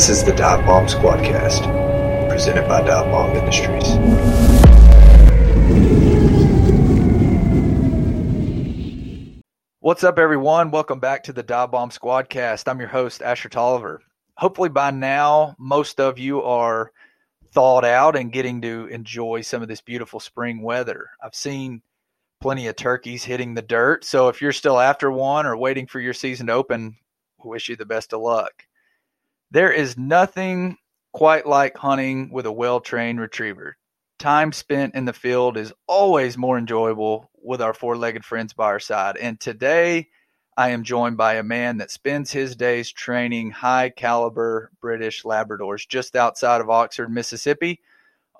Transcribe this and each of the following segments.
This is the Dive Bomb Squadcast, presented by Dive Bomb Industries. What's up, everyone? Welcome back to the Dive Bomb Squadcast. I'm your host, Asher Tolliver. Hopefully, by now, most of you are thawed out and getting to enjoy some of this beautiful spring weather. I've seen plenty of turkeys hitting the dirt. So if you're still after one or waiting for your season to open, wish you the best of luck. There is nothing quite like hunting with a well trained retriever. Time spent in the field is always more enjoyable with our four legged friends by our side. And today, I am joined by a man that spends his days training high caliber British Labradors just outside of Oxford, Mississippi.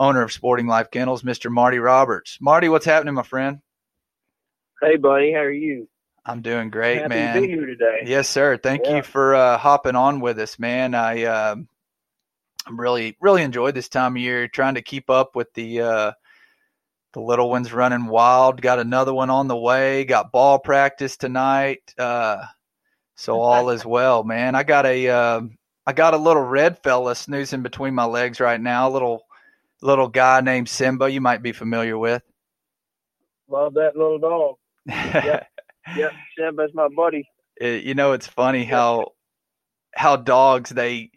Owner of Sporting Life Kennels, Mr. Marty Roberts. Marty, what's happening, my friend? Hey, buddy, how are you? I'm doing great, Happy man. to be here today. Yes, sir. Thank Yeah. you for uh, hopping on with us, man. I uh, I'm really really enjoyed this time of year, trying to keep up with the uh, the little ones running wild. Got another one on the way. Got ball practice tonight. Uh, so all is well, man. I got a uh, I got a little red fella snoozing between my legs right now. A little little guy named Simba. You might be familiar with. Love that little dog. Yep, Simba's my buddy. it, you know it's funny how how dogs they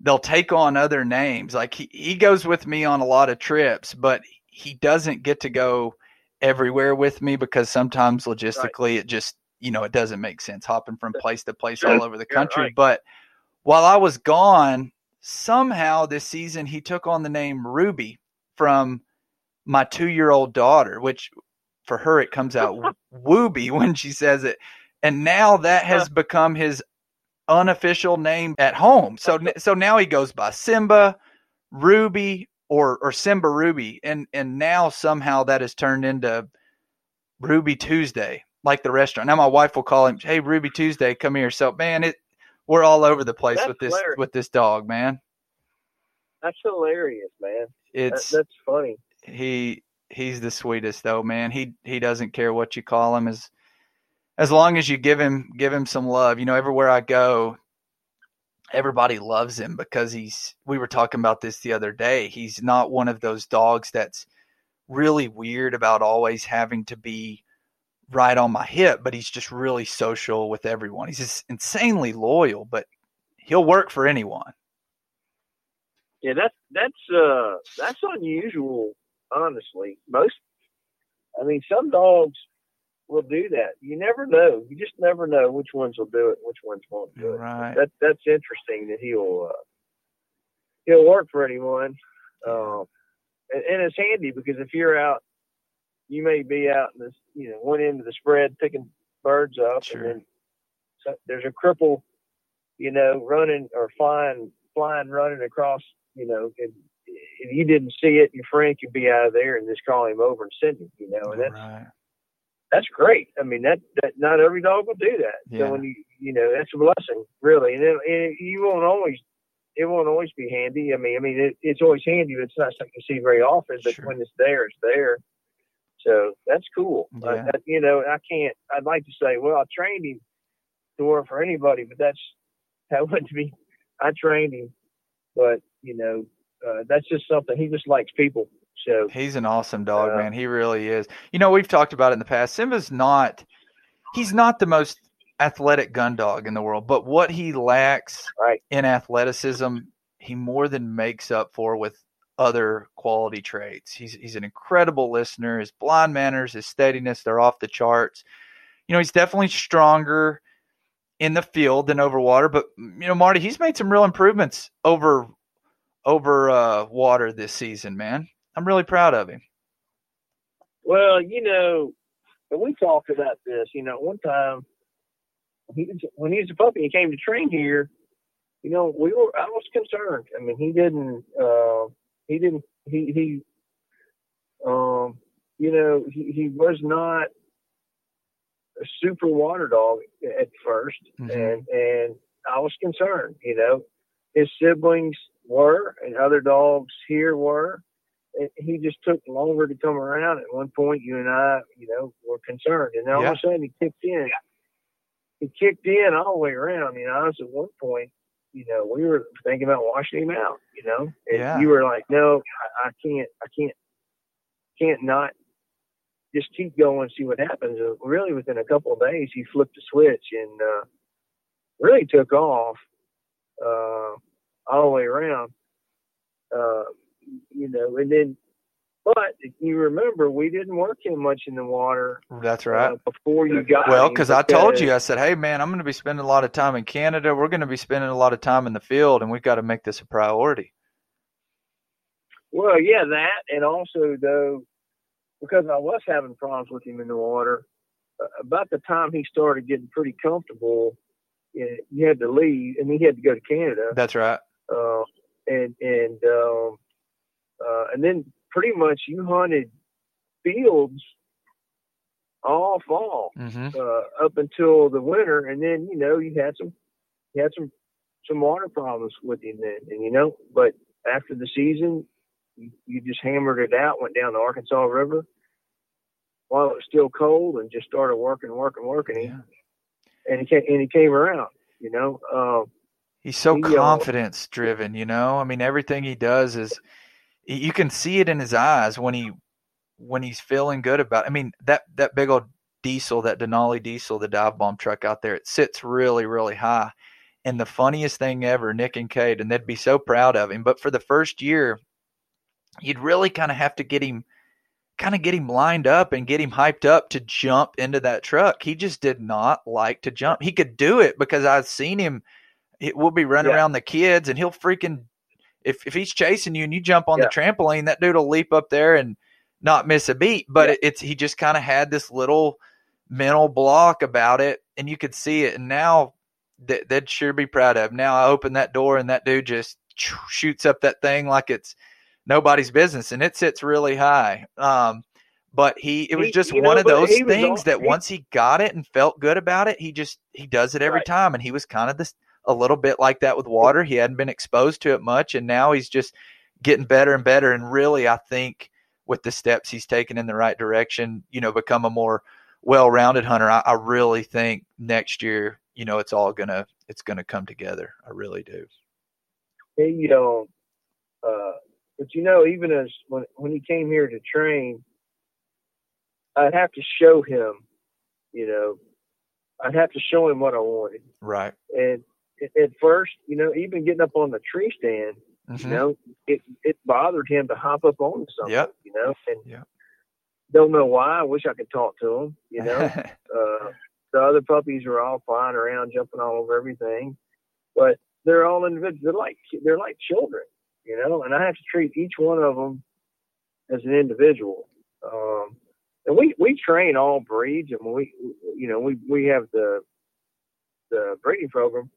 they'll take on other names. Like he, he goes with me on a lot of trips but he doesn't get to go everywhere with me because sometimes logistically it just you know it doesn't make sense hopping from place to place all over the country. right. but while i was gone somehow this season he took on the name ruby from my two year old daughter which for her it comes out wooby when she says it and now that has become his unofficial name at home. So so now he goes by Simba, Ruby, or or Simba Ruby, and and now somehow that has turned into Ruby Tuesday, like the restaurant. Now my wife will call him, "Hey Ruby Tuesday, come here." So man, it we're all over the place That's with this hilarious. with this dog, man. That's hilarious, man. That, It's that's funny. he he's the sweetest though, man. He he doesn't care what you call him as as long as you give him give him some love. You know, everywhere I go, everybody loves him because he's we were talking about this the other day. He's not one of those dogs that's really weird about always having to be right on my hip, but he's just really social with everyone. He's just insanely loyal, but he'll work for anyone. Yeah, that's that's uh that's unusual, honestly. Most, I mean, some dogs will do that. You never know. You just never know which ones will do it, which ones won't do it. Right. That that's interesting that he'll uh, he'll work for anyone. Um, and, and it's handy because if you're out, you may be out in this, you know, one end of the spread picking birds up, Sure. and then so there's a cripple, you know, running or flying, flying, running across, you know, and if you didn't see it, your friend could be out of there and just call him over and send him, you know, and that's right. that's great. I mean, that, that not every dog will do that. Yeah. So when you you know that's a blessing, really, and, it, and you won't always it won't always be handy. I mean, I mean it, it's always handy, but it's not something you see very often. But Sure. when it's there, it's there. So that's cool. Yeah. You know, I can't. I'd like to say, well, I trained him to work for anybody, but that's that wouldn't be. I trained him, but you know, uh, that's just something he just likes people. So He's an awesome dog, Uh, man. He really is. You know, we've talked about it in the past. Simba's not he's not the most athletic gun dog in the world, but what he lacks Right. in athleticism, he more than makes up for with other quality traits. He's he's an incredible listener. His blind manners, his steadiness, they're off the charts. You know, he's definitely stronger in the field than over water, but you know, Marty, he's made some real improvements over over uh, water this season, man. I'm really proud of him. Well, you know, we talked about this. You know, one time he was, when he was a puppy, he came to train here. You know, we were. I was concerned. I mean, he didn't. Uh, he didn't. He he. Um, you know, he he was not a super water dog at 1st Mhm. and and I was concerned. You know, his siblings were, and other dogs here were it, he just took longer to come around. At one point, you and I, you know, were concerned, and then all Yeah. of a sudden he kicked in. He kicked in all the way around. You know, I was at one point, you know, we were thinking about washing him out. You know, and Yeah. you were like, no, I, I can't, I can't, can't not just keep going and see what happens. And really, within a couple of days, he flipped the switch and uh, really took off uh, all the way around. Uh, you know, and then, but if you remember, we didn't work him much in the water That's right. uh, before you got Well, because I told you, I said, hey, man, I'm going to be spending a lot of time in Canada. We're going to be spending a lot of time in the field, and we've got to make this a priority. Well, yeah, that, and also though, because I was having problems with him in the water, uh, about the time he started getting pretty comfortable, you, know, you had to leave, and he had to go to Canada, That's right. Uh, and and um, uh, and then pretty much you hunted fields all fall hmm uh, up until the winter, and then you know you had some you had some some water problems with him then, and you know, but after the season, you, you just hammered it out, went down the Arkansas River while it was still cold, and just started working, working, working. Him, and he came and he came around, you know. Um, He's so confidence driven, you know. I mean, everything he does is you can see it in his eyes when he when he's feeling good about. I mean, that that big old diesel, that Denali diesel, the dive bomb truck out there, it sits really, really high. And the funniest thing ever, Nick and Cade, and they'd be so proud of him. But for the first year, you'd really kind of have to get him kind of get him lined up and get him hyped up to jump into that truck. He just did not like to jump. He could do it because I've seen him it, we'll be running Yeah. around the kids and he'll freaking if if he's chasing you and you jump on the trampoline that dude will leap up there and not miss a beat but Yeah. it's he just kind of had this little mental block about it and you could see it and now they, they'd sure be proud of now i open that door and that dude just shoots up that thing like it's nobody's business and it sits really high um but he it was just you one know, of those things all- that he- once he got it and felt good about it he just he does it every Right. time and he was kind of this a little bit like that with water. He hadn't been exposed to it much and now he's just getting better and better. And really i think with the steps he's taken in the right direction you know become a more well-rounded hunter i, I really think next year you know it's all gonna it's gonna come together. I really do. He um uh but you know even as when when he came here to train i'd have to show him you know i'd have to show him what i wanted. Right. And at- at first you know even getting up on the tree stand Mhm. you know it it bothered him to hop up on something Yep. you know and Yep. don't know why i wish i could talk to him you know uh, the other puppies are all flying around, jumping all over everything, but they're all individuals. They're like they're like children, you know. And I have to treat each one of them as an individual. Um, and we we train all breeds, and we you know we we have the the breeding program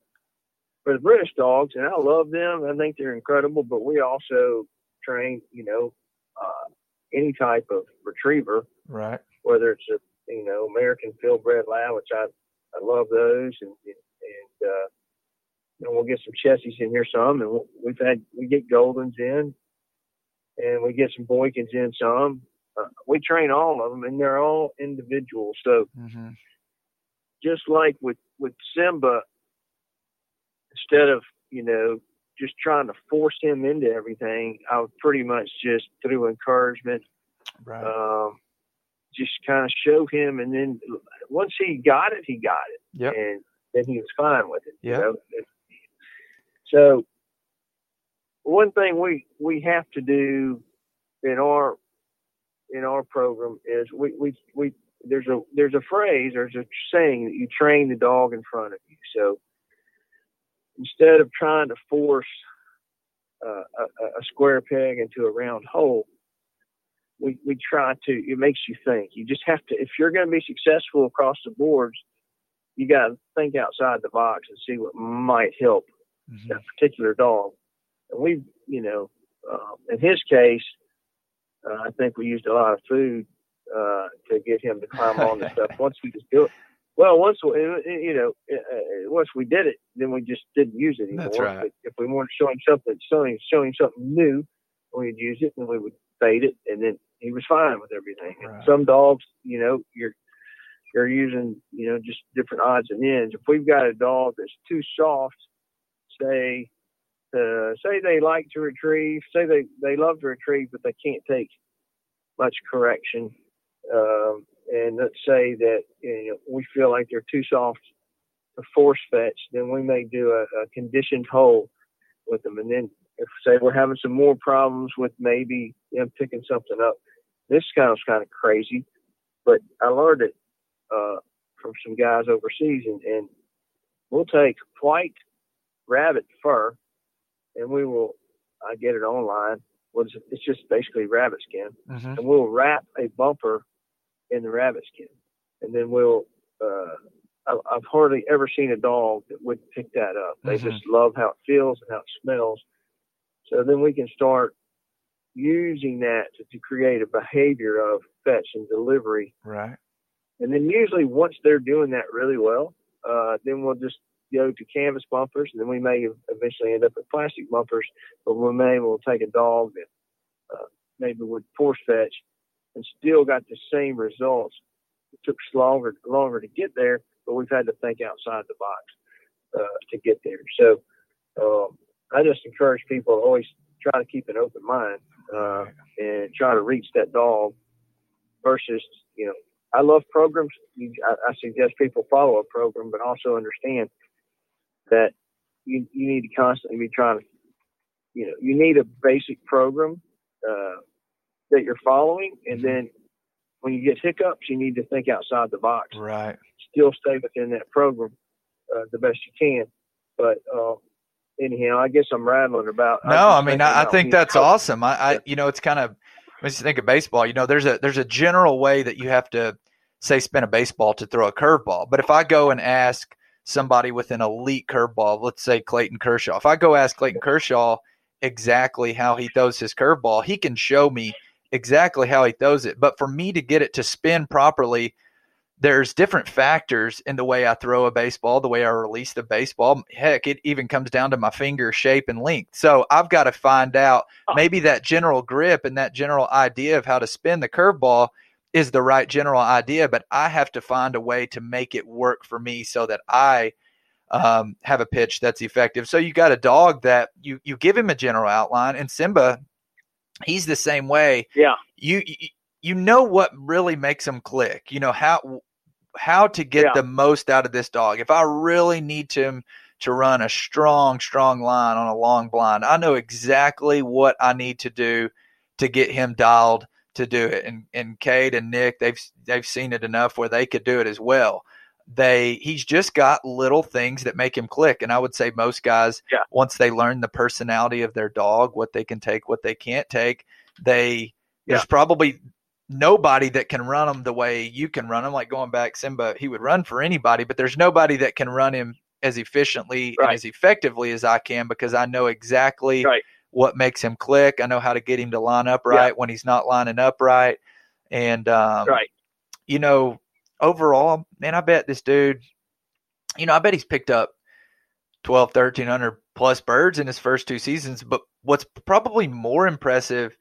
for the British dogs, and I love them. I think they're incredible. But we also train, you know, uh, any type of retriever right whether it's a you know American Fieldbred Lab, which I I love those, and and uh, and we'll get some Chessies in here some, and we'll- we've had we get Goldens in, and we get some Boykins in some. Uh, we train all of them, and they're all individuals. So hmm just like with with Simba, instead of you know just trying to force him into everything, I would pretty much just through encouragement right um, just kind of show him, and then once he got it, he got it, yep and then he was fine with it. you know? So one thing we we have to do in our in our program is we we we there's a there's a phrase there's a saying that you train the dog in front of you. So instead of trying to force uh, a, a square peg into a round hole, we we try to. It makes you think. You just have to. If you're going to be successful across the boards, you got to think outside the box and see what might help Mhm. that particular dog. And we, you know, um, in his case, uh, I think we used a lot of food uh, to get him to climb on the stuff. Once we just do it, well, once we, uh, you know, uh, once we did it, then we just didn't use it anymore. That's right. But if we wanted to show him something, showing showing something new, we'd use it and we would fade it, and then he was fine with everything. Right. Some dogs, you know, you're you're using, you know, just different odds and ends. If we've got a dog that's too soft, say uh, say they like to retrieve, say they they love to retrieve, but they can't take much correction. Um, and let's say that you know, we feel like they're too soft to force fetch, then we may do a, a conditioned hold with them. And then if say we're having some more problems with maybe them picking something up, this sounds kind of crazy, but I learned it uh, from some guys overseas, and, and we'll take white rabbit fur, and we will. I get it online. It? It's just basically rabbit skin, Mm-hmm. and we'll wrap a bumper in the rabbit skin, and then we'll. Uh, I've hardly ever seen a dog that wouldn't pick that up. They Mhm. just love how it feels and how it smells. So then we can start using that to, to create a behavior of fetch and delivery. Right. And then usually once they're doing that really well, uh, then we'll just go to canvas bumpers, and then we may eventually end up with plastic bumpers. But we may we'll take a dog that uh, maybe would force fetch and still got the same results. It took longer longer to get there, but we've had to think outside the box uh, to get there. So um, I just encourage people to always try to keep an open mind uh, and try to reach that dog versus you know I love programs. I, suggest people follow a program, but also understand that you you need to constantly be trying to you know you need a basic program uh, that you're following, and Mhm. then when you get hiccups, you need to think outside the box. Right. Still stay within that program uh, the best you can. But uh, anyhow, I guess I'm rattling about. No, was I mean, I, I think that's programs. awesome. I, I, you know, it's kind of when you think of baseball, you know, there's a there's a general way that you have to say spin a baseball to throw a curveball. But if I go and ask somebody with an elite curveball, let's say Clayton Kershaw, if I go ask Clayton Kershaw exactly how he throws his curveball, he can show me exactly how he throws it. But for me to get it to spin properly, there's different factors in the way I throw a baseball, the way I release the baseball. Heck, it even comes down to my finger shape and length. So I've got to find out maybe that general grip and that general idea of how to spin the curveball is the right general idea, but I have to find a way to make it work for me so that I um, have a pitch that's effective. So you got a dog that you you give him a general outline, and Simba, he's the same way. Yeah. You you, know what really makes him click. You know how how to get Yeah. the most out of this dog. If I really need him to run a strong, strong line on a long blind, I know exactly what I need to do to get him dialed to do it. And and Cade and Nick, they've they've seen it enough where they could do it as well. They he's just got little things that make him click. And I would say most guys, Yeah. once they learn the personality of their dog, what they can take, what they can't take, they there's probably nobody that can run him the way you can run him. Like going back, Simba, he would run for anybody, but there's nobody that can run him as efficiently and as effectively as I can because I know exactly Right. what makes him click. I know how to get him to line up right when he's not lining up right. And um, right. you know, overall, man, I bet this dude, you know, I bet he's picked up 12, 1300 plus birds in his first two seasons. But what's probably more impressive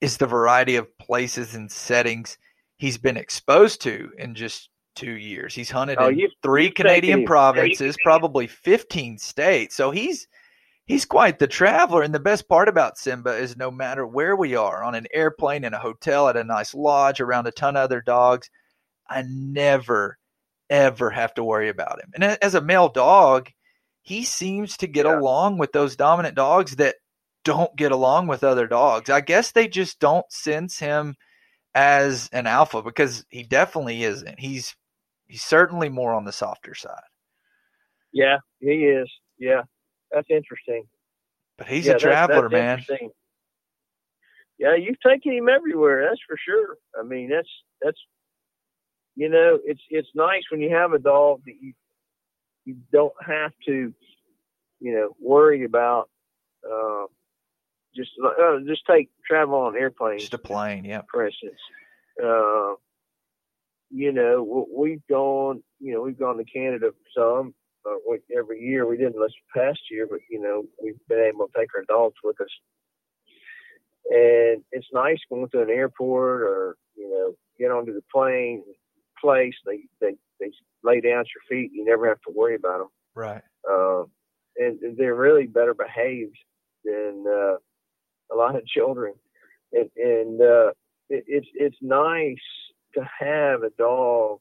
is the variety of places and settings he's been exposed to in just two years. He's hunted Oh, in 3 you've Canadian provinces, probably 15 states. So he's he's quite the traveler. And the best part about Simba is no matter where we are, on an airplane, in a hotel, at a nice lodge, around a ton of other dogs, I never, ever have to worry about him. And as a male dog, he seems to get Yeah. along with those dominant dogs that don't get along with other dogs. I guess they just don't sense him as an alpha because he definitely isn't. He's he's certainly more on the softer side. Yeah, he is. Yeah, that's interesting. But he's yeah, a traveler, that's man. Yeah, you've taken him everywhere. That's for sure. I mean, that's that's you know, it's it's nice when you have a dog that you you don't have to, you know, worry about. Uh, just uh, just take travel on airplanes Just a plane, yeah. for instance. Uh, you know, we've gone, you know, we've gone to Canada some uh, every year. We didn't this past year, but you know, we've been able to take our dogs with us, and it's nice going to an airport or you know, get onto the plane place. They they they lay down at your feet. You never have to worry about them Right. uh, and they're really better behaved than uh, a lot of children, and, and uh, it, it's it's nice to have a dog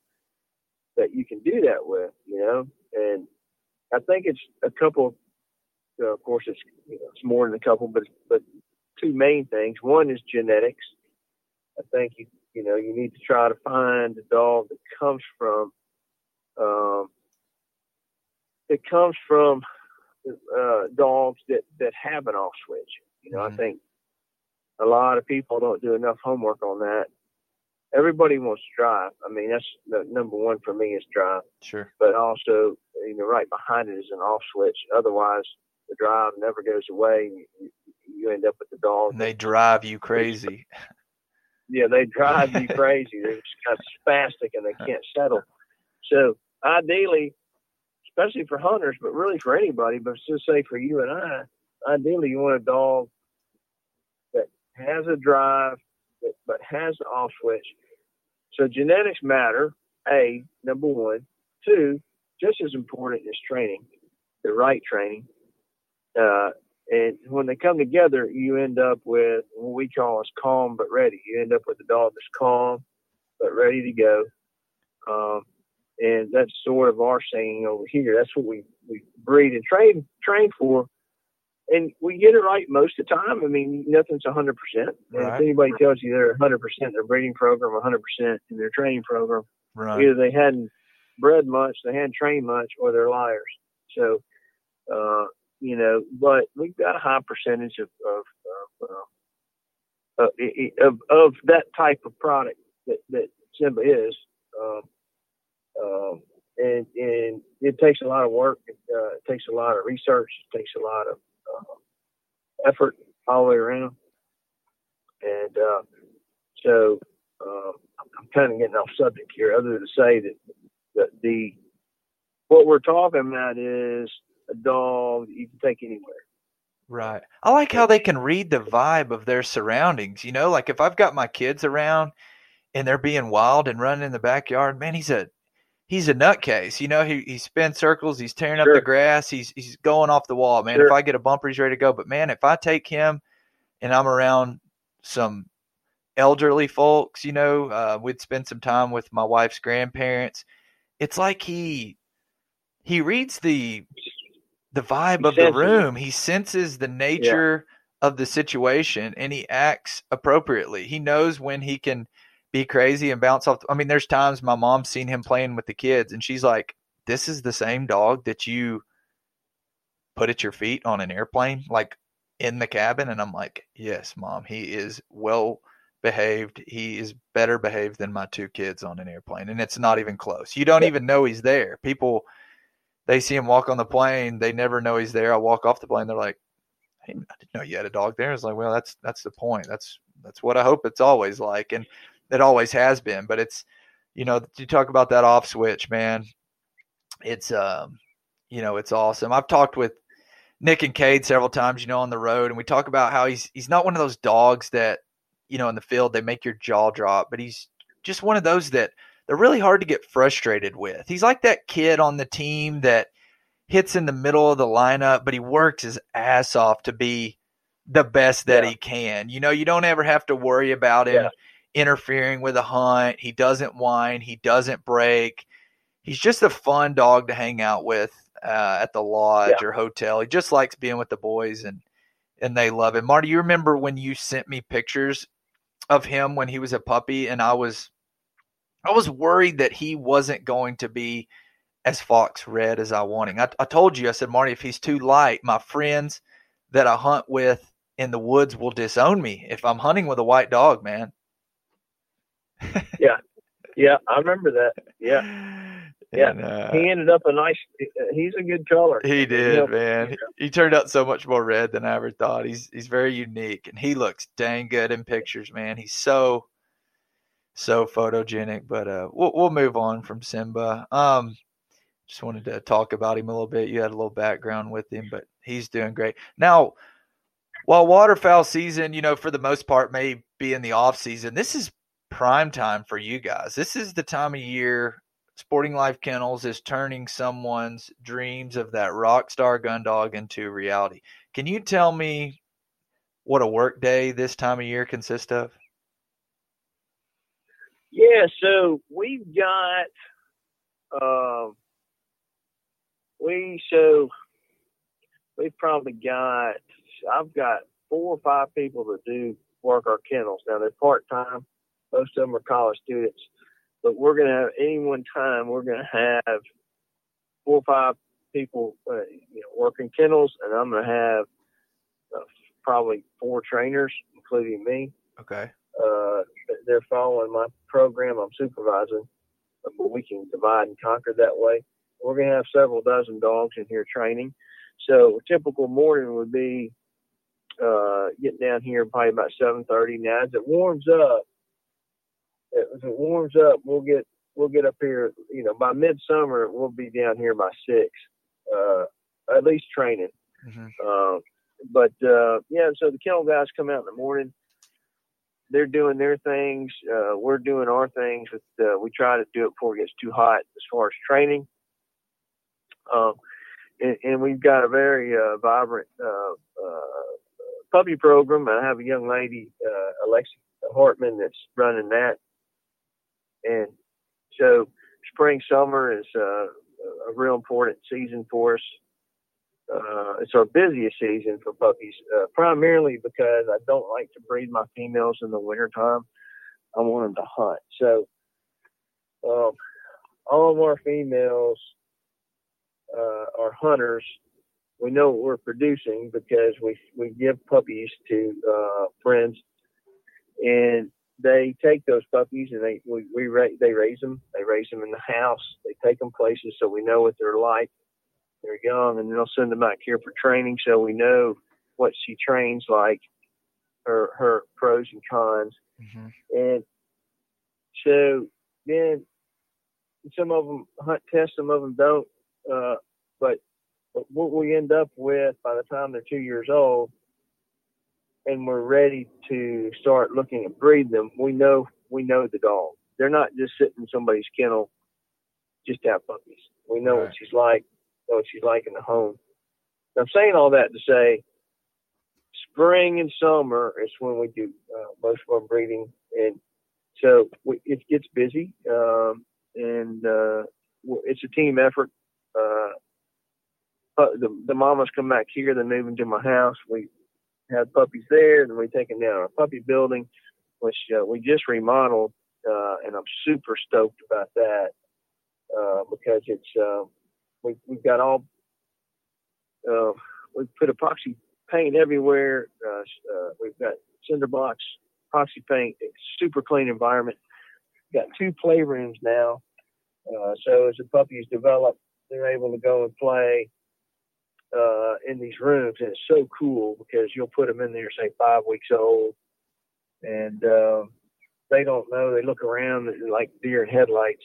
that you can do that with, you know. And I think it's a couple. Uh, of course, it's you know, it's more than a couple, but but two main things. One is genetics. I think you you know you need to try to find a dog that comes from um, it comes from uh, dogs that that have an off switch. You know, mm-hmm. I think a lot of people don't do enough homework on that. Everybody wants to drive. I mean, that's the number one for me is drive. Sure. But also, you know, right behind it is an off switch. Otherwise, the drive never goes away. You, you end up with the dog. And they drive you crazy. Yeah, they drive you crazy. They're just kind of spastic and they can't settle. So ideally, especially for hunters, but really for anybody, but just say for you and I, ideally you want a dog that has a drive, but has the off switch. So genetics matter, A, number one. Two, just as important is training, the right training. Uh, and when they come together, you end up with what we call as calm but ready. You end up with a dog that's calm but ready to go. Um, and that's sort of our saying over here. That's what we, we breed and train train for, and we get it right most of the time. I mean, nothing's hundred percent. If anybody tells you they're hundred percent their breeding program, hundred percent in their training program, right. either they hadn't bred much, they hadn't trained much, or they're liars. So, uh, you know, but we've got a high percentage of of of, uh, of, of that type of product that that Simba is. Um, um, and, and it takes a lot of work. It, uh, it takes a lot of research. It takes a lot of uh, effort all the way around. And uh, so um, I'm kind of getting off subject here, other than to say that, that the what we're talking about is a dog you can take anywhere. Right. I like how they can read the vibe of their surroundings. You know, like if I've got my kids around and they're being wild and running in the backyard, man, he's a he's a nutcase. You know, he he spins circles, he's tearing sure. up the grass, he's he's going off the wall, man. Sure. If I get a bumper, he's ready to go. But man, if I take him and I'm around some elderly folks, you know, uh, we'd spend some time with my wife's grandparents. It's like he he reads the the vibe he of the room. He senses the nature yeah. of the situation and he acts appropriately. He knows when he can be crazy and bounce off. I mean, there's times my mom's seen him playing with the kids, and she's like, "This is the same dog that you put at your feet on an airplane, like in the cabin." And I'm like, "Yes, mom, he is well behaved. He is better behaved than my two kids on an airplane, and it's not even close. You don't yeah. even know he's there. People." They see him walk on the plane. They never know he's there. I walk off the plane. They're like, I didn't know you had a dog there. It's like, well, that's that's the point. That's that's what I hope it's always like. And it always has been. But it's, you know, you talk about that off switch, man. It's, um, you know, it's awesome. I've talked with Nick and Cade several times, you know, on the road, and we talk about how he's he's not one of those dogs that, you know, in the field they make your jaw drop, but he's just one of those that they're really hard to get frustrated with. He's like that kid on the team that hits in the middle of the lineup, but he works his ass off to be the best that yeah. he can. You know, you don't ever have to worry about him. Yeah interfering with a hunt. He doesn't whine. He doesn't break. He's just a fun dog to hang out with uh, at the lodge yeah. or hotel. He just likes being with the boys and and they love him. Marty, you remember when you sent me pictures of him when he was a puppy and I was I was worried that he wasn't going to be as fox red as I wanted. I, I told you, I said, Marty, if he's too light, my friends that I hunt with in the woods will disown me if I'm hunting with a white dog, man yeah, yeah, I remember that. Yeah, yeah. And, uh, he ended up a nice. He's a good color. He did, man. He, he turned out so much more red than I ever thought. He's he's very unique, and he looks dang good in pictures, man. He's so so photogenic. But uh, we'll we'll move on from Simba. Um, just wanted to talk about him a little bit. You had a little background with him, but he's doing great now. While waterfowl season, you know, for the most part, may be in the off season. This is prime time for you guys. This is the time of year Sporting Life Kennels is turning someone's dreams of that rock star gun dog into reality. Can you tell me what a work day this time of year consists of? Yeah, so we've got uh, we so we've probably got I've got four or five people that do work our kennels. Now they're part time. Most of them are college students, but we're to have any one time we're to have four or five people uh, you know, working kennels, and I'm to have uh, probably four trainers, including me. Okay. Uh, they're following my program. I'm supervising, but we can divide and conquer that way. We're going to have several dozen dogs in here training. So a typical morning would be uh, getting down here probably about 7:30. Now as it warms up, as it warms up, we'll get we'll get up here. You know, by midsummer we'll be down here by six, uh, at least training. Mm-hmm. Uh, but uh, yeah, so the kennel guys come out in the morning. They're doing their things. Uh, we're doing our things. With, uh, we try to do it before it gets too hot as far as training. Um, and, and, we've got a very uh, vibrant uh, puppy program. I have a young lady, uh, Alexia Hartman, that's running that. And so spring, summer is uh, a real important season for us. Uh, it's our busiest season for puppies, uh, primarily because I don't like to breed my females in the wintertime. I want them to hunt. So um, all of our females uh, are hunters we know what we're producing because we we give puppies to uh, friends, and they take those puppies and they we, we they raise them. They raise them in the house. They take them places so we know what they're like. They're young, and they'll send them back here for training so we know what she trains like, her her pros and cons, mm-hmm. and so then some of them hunt test, some of them don't. Uh, but but what we end up with by the time they're two years old and we're ready to start looking at breed them, we know we know the dog. They're not just sitting in somebody's kennel just to have puppies. We know right. what she's like, know what she's like in the home. I'm saying all that to say spring and summer is when we do uh, most of our breeding. And so we, it gets busy. Um, and uh, it's a team effort. Uh, the the mamas come back here, they move into my house. We have puppies there, then we take them down our puppy building, which uh, we just remodeled, uh, and I'm super stoked about that uh, because it's uh, we we've got all uh, we put epoxy paint everywhere. Uh, uh, we've got cinder blocks, epoxy paint, super clean environment. We've got two play rooms now, uh, so as the puppies develop, they're able to go and play uh, in these rooms, and it's so cool because you'll put them in there, say five weeks old, and uh, they don't know. They look around like deer in headlights.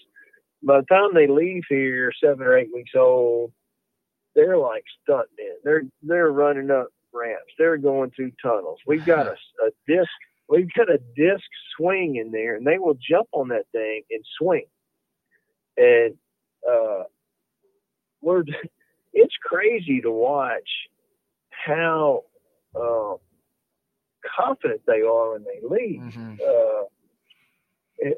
By the time they leave here, seven or eight weeks old, they're like stunt men. They're they're running up ramps. They're going through tunnels. We've got a, a disc. We've got a disc swing in there, and they will jump on that thing and swing. And uh, we're it's crazy to watch how uh, confident they are when they leave. Mm-hmm. Uh,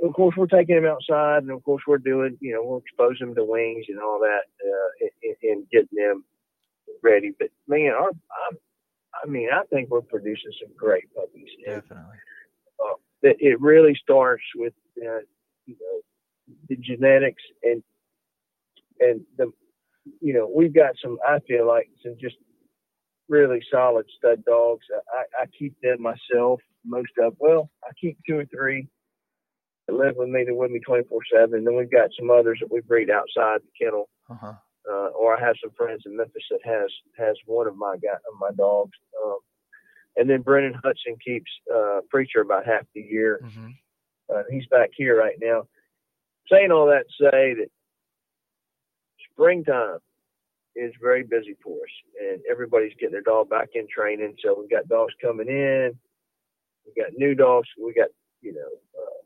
of course, we're taking them outside, and of course, we're doing, you know, we're exposing them to wings and all that, uh, and, and, getting them ready. But man, our, I'm, I mean, I think we're producing some great puppies. Definitely. Uh, it, it really starts with, uh, you know, the genetics and and the you know, we've got some, I feel like, some just really solid stud dogs. I, I keep them myself, most of, well, I keep two or three that live with me, they're with me 24 7. Then we've got some others that we breed outside the kennel. Uh-huh. Uh, or I have some friends in Memphis that has has one of my guy, of my dogs. Um, and then Brennan Hudson keeps uh, Preacher about half the year. Mm-hmm. Uh, he's back here right now. Saying all that to say that springtime is very busy for us, and everybody's getting their dog back in training. So we've got dogs coming in, we got new dogs, we got you know uh,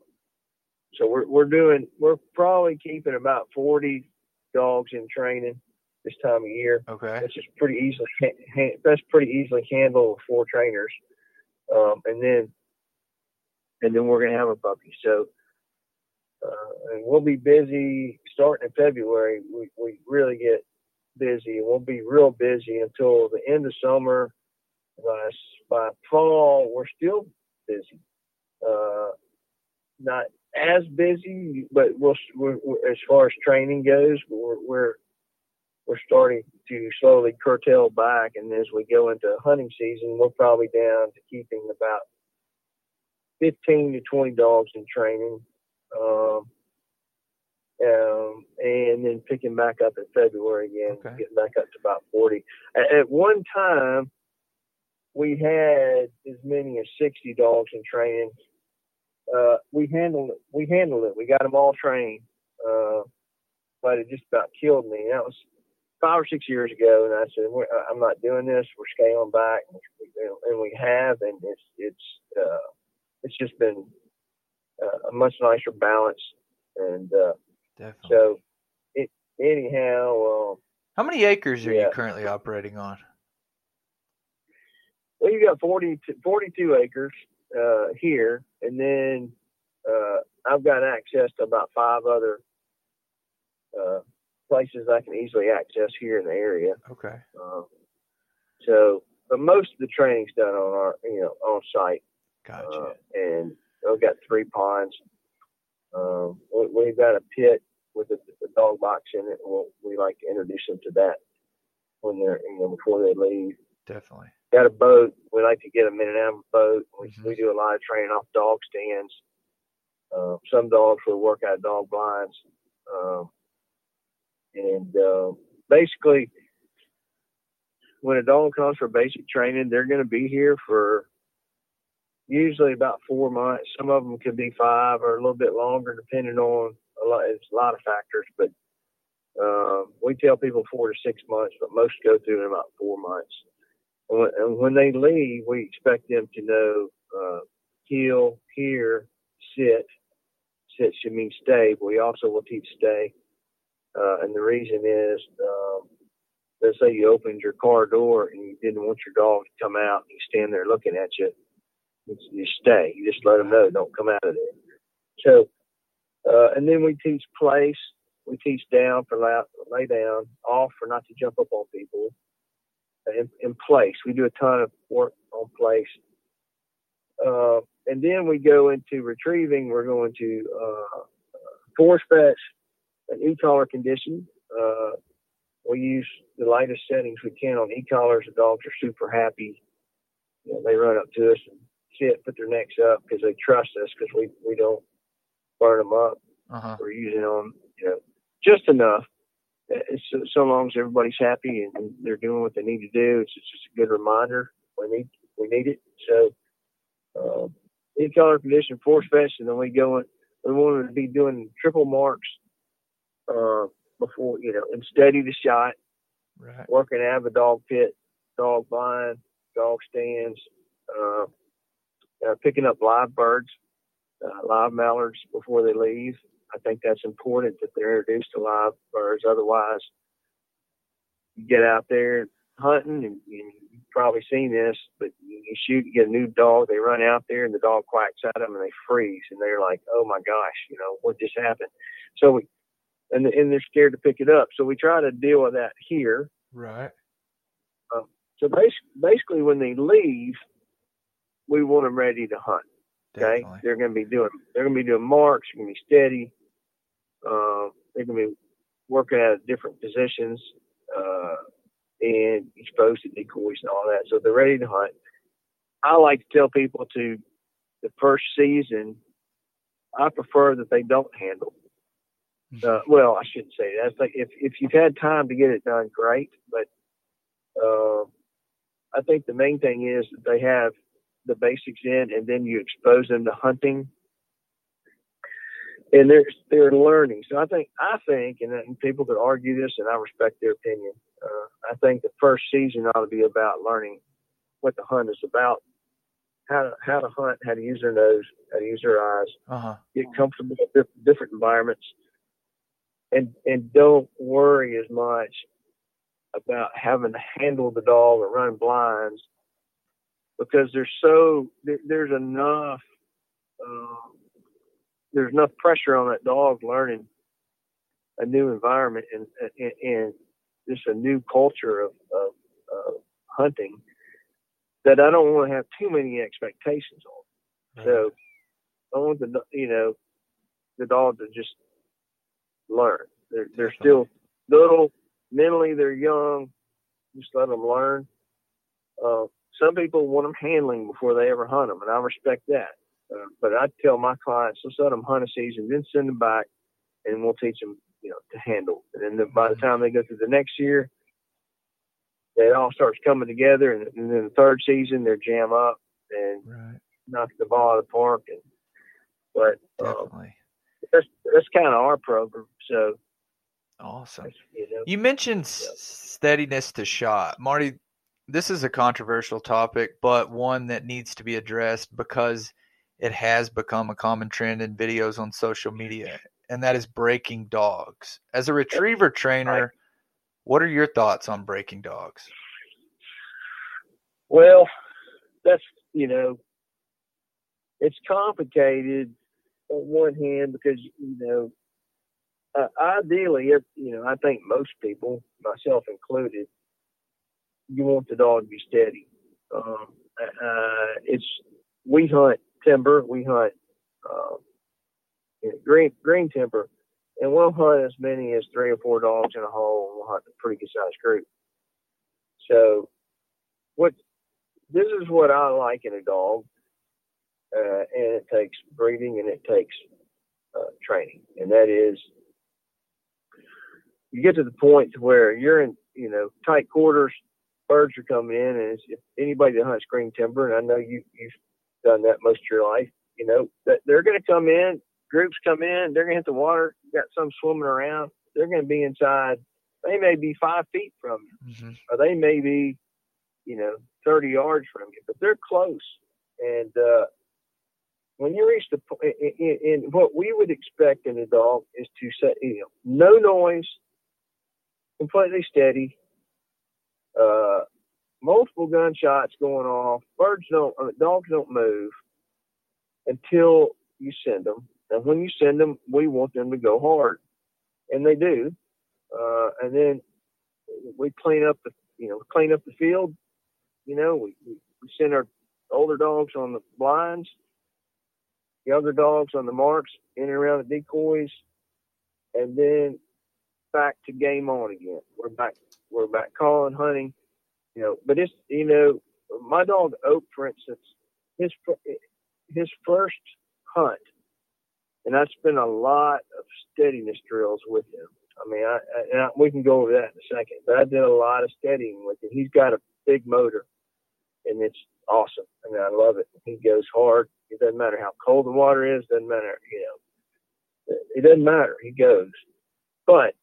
so we're we're doing we're probably keeping about 40 dogs in training this time of year. Okay. That's just pretty easily ha- ha- that's pretty easily handled with four trainers, um, and then and then we're gonna have a puppy. So uh, and we'll be busy starting in February. We we really get busy, and we'll be real busy until the end of summer. By by fall, we're still busy. Uh, not as busy, but we'll, we're, we're, as far as training goes, we're, we're we're starting to slowly curtail back, and as we go into hunting season, we're probably down to keeping about 15 to 20 dogs in training, um, um, and then picking back up in February again, Okay. getting back up to about 40. At, at one time, we had as many as 60 dogs in training. Uh, we handled it. We handled it. We got them all trained, uh, but it just about killed me. That was five or six years ago, and I said, We're, "I'm not doing this. We're scaling back," and we have, and it's it's uh, it's just been uh, a much nicer balance. And uh, Definitely. so, it anyhow, um, How many acres are you currently operating on? well, you got 40 to 42 acres uh, here, and then uh, I've got access to about five other uh, places I can easily access here in the area. Okay. Uh, so, but most of the training's done on our, you know, on site. Gotcha. Uh, and I've got three ponds. Um, we, we've got a pit with a, a dog box in it. We'll, we like to introduce them to that when they're, you know, before they leave. Definitely. Got a boat. We like to get them in and out of a boat. We, Mhm. we do a lot of training off dog stands. Uh, some dogs will work out dog blinds. Um, and uh, basically, when a dog comes for basic training, they're going to be here for usually about four months. Some of them could be five or a little bit longer, depending on a lot. It's a lot of factors, but um, we tell people four to six months, but most go through in about four months. And when, they leave, we expect them to know uh, heel, here, sit. Sit should mean stay, but we also will teach stay. Uh, and the reason is, um, let's say you opened your car door and you didn't want your dog to come out, and you stand there looking at you. You stay. You just let them know, don't come out of there. So, uh, and then we teach place. We teach down for lay down, off for not to jump up on people. In, in place, we do a ton of work on place. Uh, and then we go into retrieving. We're going to uh, force fetch an e-collar condition. Uh, we use the lightest settings we can on e-collars. The dogs are super happy. You know, they run up to us and sit, put their necks up because they trust us because we, we don't burn them up. Uh huh. We're using them, you know, just enough. It's so, so long as everybody's happy and, they're doing what they need to do. It's just a good reminder. We need we need it. So, um, e-collar condition, force fetch, and then we go in. We want to be doing triple marks uh, before you know, and steady the shot, Right. working out of a dog pit, dog blind, dog stands, uh, uh, picking up live birds, uh, live mallards before they leave. I think that's important that they're introduced to live birds. Otherwise, you get out there hunting, and, and you've probably seen this, but you shoot, you get a new dog, they run out there, and the dog quacks at them, and they freeze, and they're like, "Oh my gosh, you know what just happened?" So we, and and they're scared to pick it up. So we try to deal with that here. Right. Um, so basically, basically when they leave, we want them ready to hunt. Okay, Definitely. they're going to be doing they're going to be doing marks. They're going to be steady. Uh, they're going to be working at different positions uh, and exposed to decoys and all that. So they're ready to hunt. I like to tell people to the first season. I prefer that they don't handle. Uh, well, I shouldn't say that. Like if if you've had time to get it done, great. But uh, I think the main thing is that they have the basics in, and then you expose them to hunting, and they're they're learning. So I think I think, and, people could argue this, and I respect their opinion. Uh, I think the first season ought to be about learning what the hunt is about, how to, how to hunt, how to use their nose, how to use their eyes, Uh-huh. get comfortable with dif- different environments, and and don't worry as much about having to handle the dog or run blinds because there's so there, there's enough uh, there's enough pressure on that dog learning a new environment and and, and just a new culture of, of, of hunting that I don't want to have too many expectations on. So I want the you know the dog to just learn. They're they're still little mentally. They're young. Just let them learn. Uh, some people want them handling before they ever hunt them, and I respect that. Uh, but I tell my clients, let's let them hunt a season, then send them back, and we'll teach them, you know, to handle. And then the, by the time they go through the next year, it all starts coming together, and, and then the third season they're jam up and Right. knock the ball out of the park. And but um, Definitely. that's that's kind of our program. So Awesome. you know, You mentioned s- steadiness to shot. Marty, this is a controversial topic, but one that needs to be addressed because it has become a common trend in videos on social media, and that is breaking dogs. As a retriever trainer, what are your thoughts on breaking dogs? well, that's you know, it's complicated on one hand because you know, uh, ideally, if, you know, I think most people, myself included, you want the dog to be steady. Um, uh, it's we hunt timber, we hunt you know, green green timber, and we'll hunt as many as three or four dogs in a hole, and we'll hunt a pretty good sized group. So, what this is what I like in a dog, uh, and it takes breeding and it takes uh, training, and that is you get to the point where you're in you know tight quarters, birds are coming in, and if anybody that hunts green timber, and I know you you've done that most of your life, you know that they're going to come in, groups come in, they're going to hit the water, you got some swimming around, they're going to be inside. They may be five feet from you Mm-hmm. or they may be, you know, 30 yards from you, but they're close. And uh, when you reach the point, and what we would expect in a dog is to say, you know, no noise, completely steady, uh, multiple gunshots going off. Birds don't, uh, dogs don't move until you send them. And when you send them, we want them to go hard, and they do. Uh, and then we clean up the you know clean up the field. You know, we, we we send our older dogs on the blinds, younger dogs on the marks, in and around the decoys, and then back to game on again. We're back we're back calling hunting. You know, but it's you know my dog Oak, for instance, his his first hunt, and I spent a lot of steadiness drills with him. I mean, I, I, I, we can go over that in a second. But I did a lot of steadying with him. He's got a big motor, and it's awesome. I mean, I love it. He goes hard. It doesn't matter how cold the water is. Doesn't matter, you know. It doesn't matter. He goes. But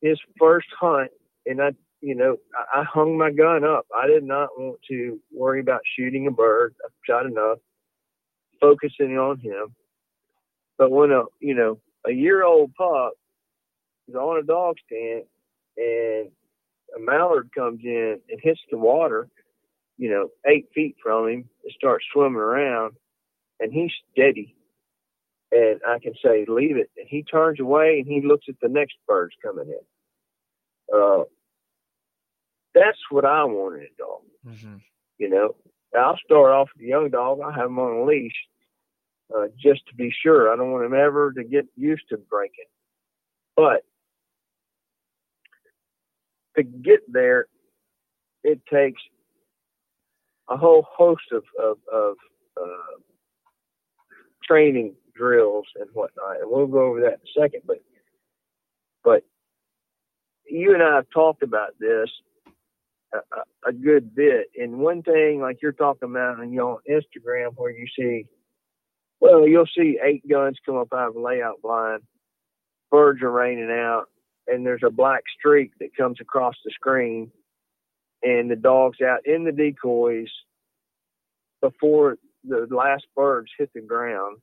his first hunt, and I, you know, I, I hung my gun up. I did not want to worry about shooting a bird. I've shot enough, focusing on him. But when a, you know, a year old pup is on a dog stand and a mallard comes in and hits the water, you know, eight feet from him and starts swimming around and he's steady. And I can say, leave it. And he turns away and he looks at the next birds coming in. Uh, that's what I want in a dog. Mm-hmm. You know, I'll start off with a young dog. I have him on a leash uh, just to be sure. I don't want him ever to get used to breaking. But to get there, it takes a whole host of of, of uh, training drills and whatnot, and we'll go over that in a second. But but you and I have talked about this a, good bit, and one thing like you're talking about on your Instagram, where you see well, you'll see eight guns come up out of a layout blind. Birds are raining out, and there's a black streak that comes across the screen, and the dog's out in the decoys, before the last birds hit the ground,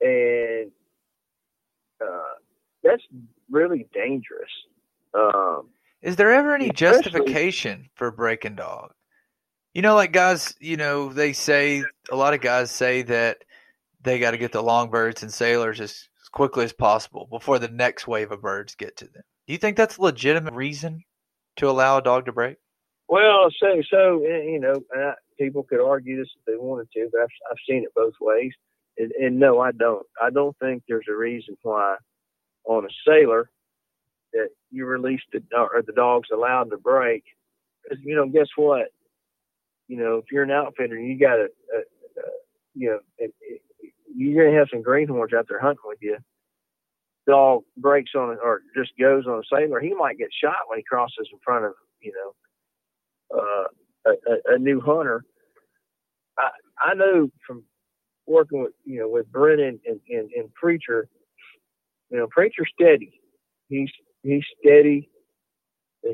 and uh, that's really dangerous. Um, Is there ever any especially- justification for breaking dog? You know, like guys, you know, they say a lot of guys say that they got to get the long birds and sailors as, as quickly as possible before the next wave of birds get to them. Do you think that's a legitimate reason to allow a dog to break? Well, so so eh, you know, I, people could argue this if they wanted to, but I've, I've seen it both ways. And, and no, I don't. I don't think there's a reason why on a sailor that you release the or the dog's allowed to break. Because you know, guess what? You know, if you're an outfitter, you got to, uh, uh, you know, it, it, you're gonna have some greenhorns out there hunting with you. Dog breaks on it or just goes on a sailor, he might get shot when he crosses in front of you know uh, a, a, a new hunter. I I know from working with you know with Brennan and, and, and Preacher, you know Preacher's steady. He's he's steady.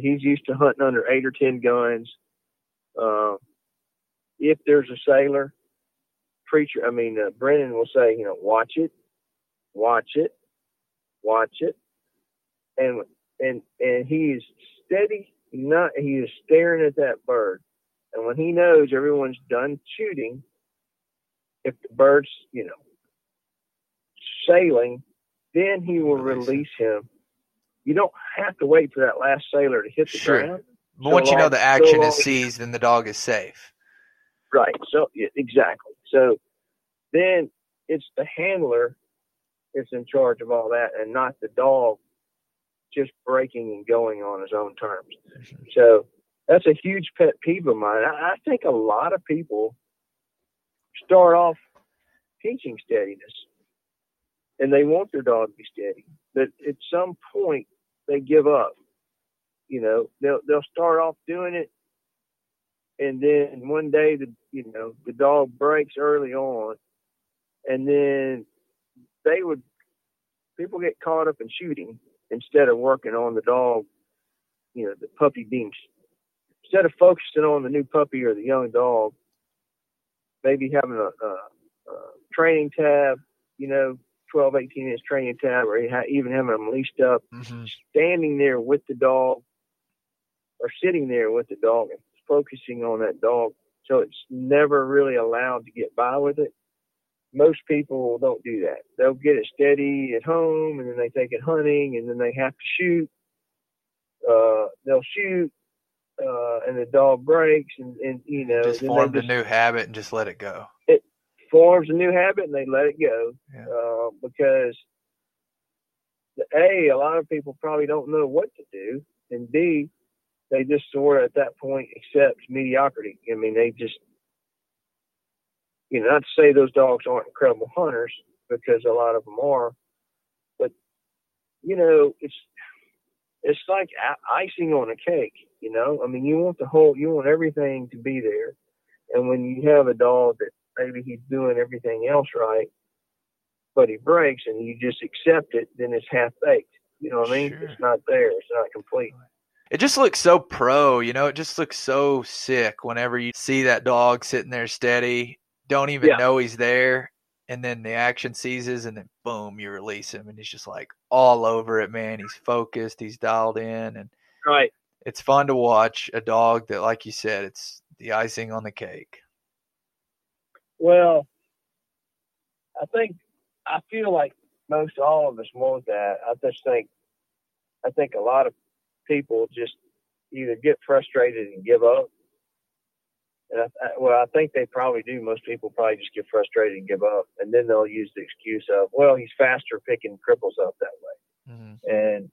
He's used to hunting under eight or ten guns. Uh, if there's a sailor, Preacher, I mean uh, Brennan will say, you know, watch it, watch it, watch it, and and and he is steady not he is staring at that bird and when he knows everyone's done shooting if the bird's you know sailing then he will Release release him you don't have to wait for that last sailor to hit the Sure. ground. But So once you know the action long- is seized, then the dog is safe. right. So yeah, exactly. So then it's the handler that's in charge of all that and not the dog just breaking and going on his own terms. Mm-hmm. So that's a huge pet peeve of mine. I, I think a lot of people start off teaching steadiness and they want their dog to be steady, but at some point they give up. You know, they'll they'll start off doing it, and then one day the you know the dog breaks early on, and then they would people get caught up in shooting instead of working on the dog you know, the puppy being instead of focusing on the new puppy or the young dog, maybe having a, a, a training tab, you know, 12, 18 inch training tab, or even having them leashed up, hmm standing there with the dog or sitting there with the dog and focusing on that dog. So it's never really allowed to get by with it. Most people don't do that. They'll get it steady at home and then they take it hunting and then they have to shoot uh, they'll shoot, uh, and the dog breaks, and, and you know, Just formed a new habit and just let it go. Forms a new habit, and they let it go Yeah. uh, because the a a lot of people probably don't know what to do, and b they just sort of at that point accept mediocrity. I mean, they just you know, not to say those dogs aren't incredible hunters because a lot of them are, but you know, it's it's like icing on a cake. You know, I mean, you want the whole, you want everything to be there, and when you have a dog that maybe he's doing everything else right, but he breaks and you just accept it, then it's half baked. You know what I mean? Sure. It's not there. It's not complete. It just looks so pro, you know. It just looks so sick whenever you see that dog sitting there steady, don't even Yeah. know he's there, and then the action seizes, and then boom, you release him, and he's just like all over it, man. He's focused, he's dialed in, and Right. it's fun to watch a dog that, like you said, it's the icing on the cake. Well, I think I feel like most all of us want that. I just think I think a lot of people just either get frustrated and give up. And I, I, well, I think they probably do. Most people probably just get frustrated and give up, and then they'll use the excuse of, "Well, he's faster picking cripples up that way," hmm and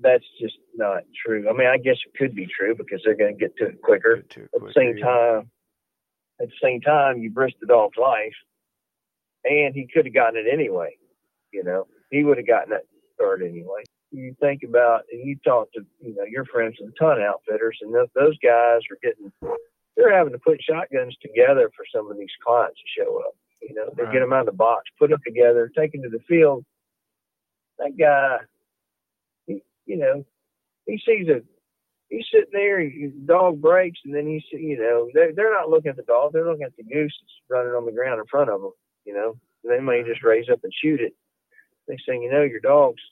that's just not true. I mean, I guess it could be true because they're going to get to it quicker at the same time, at the same time, you risk the dog's life, and he could have gotten it anyway. You know, he would have gotten that bird anyway. You think about, and you talk to, you know, your friends the ton outfitters, and those, those guys are getting, they're having to put shotguns together for some of these clients to show up. You know, they Right. get them out of the box, put them together, take them to the field. That guy, he, you know, he sees a he's sitting there, his dog breaks, and then he's, you know, they're, they're not looking at the dog, they're looking at the goose that's running on the ground in front of them, you know. They may just raise up and shoot it. Next thing you know, your dog's,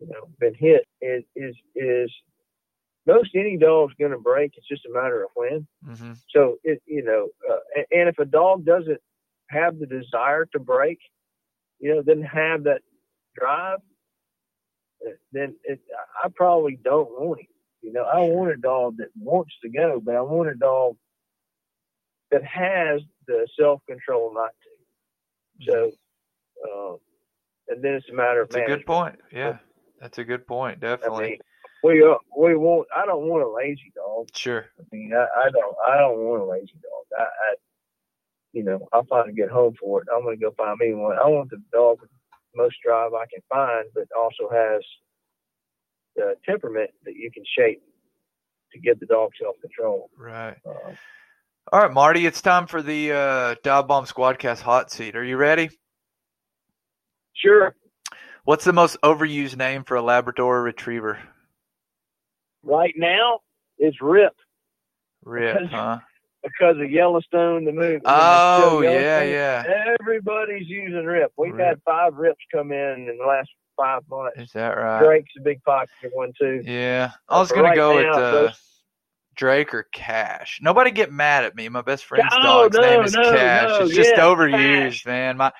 you know, been hit. Is is is most any dog's going to break. It's just a matter of when. Mm-hmm. So it, you know, uh, and if a dog doesn't have the desire to break, you know, doesn't have that drive, uh, then it, I probably don't want him. You know, I want a dog that wants to go, but I want a dog that has the self control not to. So, uh, and then it's a matter of That's a good point. Yeah, that's a good point. I Definitely. mean, we uh, we want. I don't want a lazy dog. Sure. I mean, I, I don't. I don't want a lazy dog. I, I you know, I'll find a good home for it. I'm gonna go find me one. I want the dog with the most drive I can find, but also has the temperament that you can shape to give the dog self control. Right. Uh, All right, Marty. It's time for the uh, Dive Bomb Squadcast hot seat. Are you ready? sure, What's the most overused name for a Labrador Retriever? right now it's Rip Rip, Because- huh? because of Yellowstone, the movie. Oh, yeah, yeah. Everybody's using Rip. We've Rip. had five Rips come in in the last five months. Is that right? Drake's a big popular one too. Yeah. I was But gonna go now, with uh, those- Drake or Cash. Nobody get mad at me. My best friend's Oh, dog's no, name is no, Cash. no, it's just yeah, overused, Cash. man. My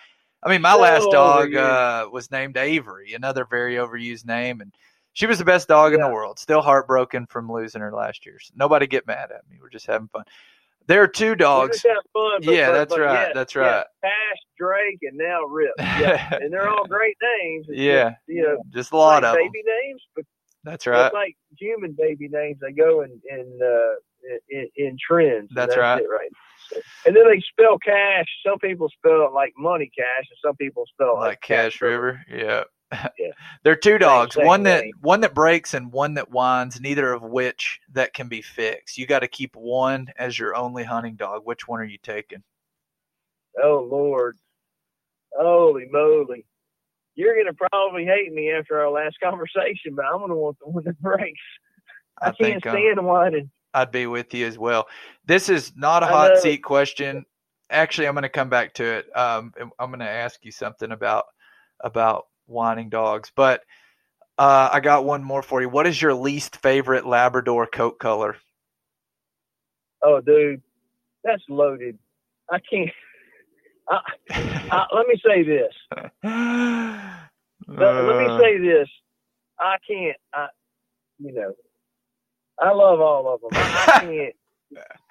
I mean my So last dog uh, was named Avery, another very overused name and she was the best dog in the world. Still heartbroken from losing her last year. So nobody get mad at me. We're just having fun. There are two dogs. fun. But, Yeah, but- that's but right, yeah, that's right. Cash, Drake, and now Rip. Yeah, and they're all great names. It's Yeah. just, you know, just a lot like of them. baby names, but That's right. like human baby names. They go in in uh, in, in trends. and That's right. Right. So- and then they spell cash. Some people spell it like money cash, and some people spell it like Cash River. Yeah. Yeah. They're two dogs, same one that one that breaks and one that whines, neither of which that can be fixed. You got to keep one as your only hunting dog. Which one are you taking? Oh Lord, holy moly! You're gonna probably hate me after our last conversation, but I'm gonna want the one that breaks. I, I can't um, stand whining. I'd be with you as well. This is not a hot seat question. Actually, I'm going to come back to it. Um, I'm going to ask you something about about whining dogs, but uh, I got one more for you. What is your least favorite Labrador coat color? Oh, dude, that's loaded. I can't. I, I, let me say this. Let, let me Uh, say this. I can't. I, you know, I love all of them. I, I can't.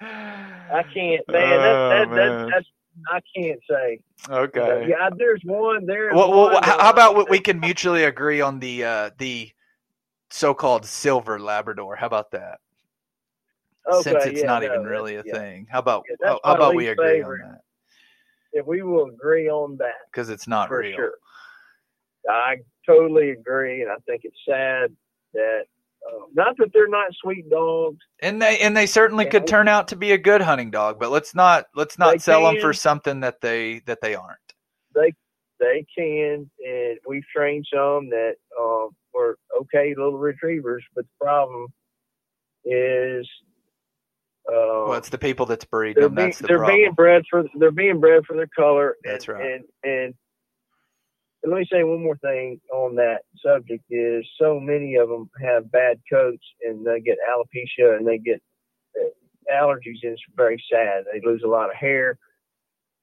I can't, man. That, Oh, that, man. that, that's I can't say. Okay. Yeah, there's one. there. Well, well, one. how about we- we can mutually agree on the uh, the so-called silver Labrador? How about that? Okay, Since it's yeah, not no, even really a yeah. thing. How about Yeah, how, how about we agree favorite. on that? If we will agree on that, Because it's not for real. sure. I totally agree, and I think it's sad that uh, not that they're not sweet dogs. And they and they certainly Yeah. could turn out to be a good hunting dog, but let's not let's not They sell them for something that they that they aren't. They they can, and we've trained some that um, were okay little retrievers, but the problem is. Uh, Well, it's the people that's breeding them. being, That's the they're problem. being bred for they're being bred for their color. And, That's right. And, and and let me say one more thing on that subject is so many of them have bad coats and they get alopecia and they get uh, allergies and it's very sad. They lose a lot of hair.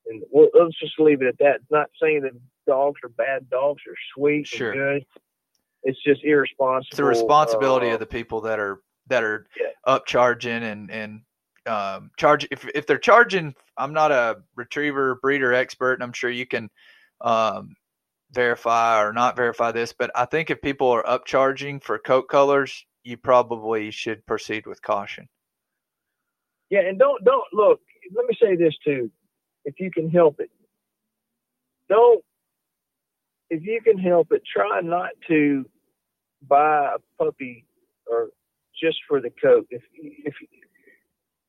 And well, let's just leave it at that. It's not saying that dogs are bad. Dogs are sweet Sure. and good. It's just irresponsible. it's the responsibility uh, of the people that are that are Yeah. upcharging and and um, charge if if they're charging. I'm not a retriever breeder expert, and I'm sure you can um, verify or not verify this, but I think if people are upcharging for coat colors, you probably should proceed with caution. Yeah, and don't don't look. Let me say this too, if you can help it, don't. If you can help it, try not to buy a puppy or just for the coat. If if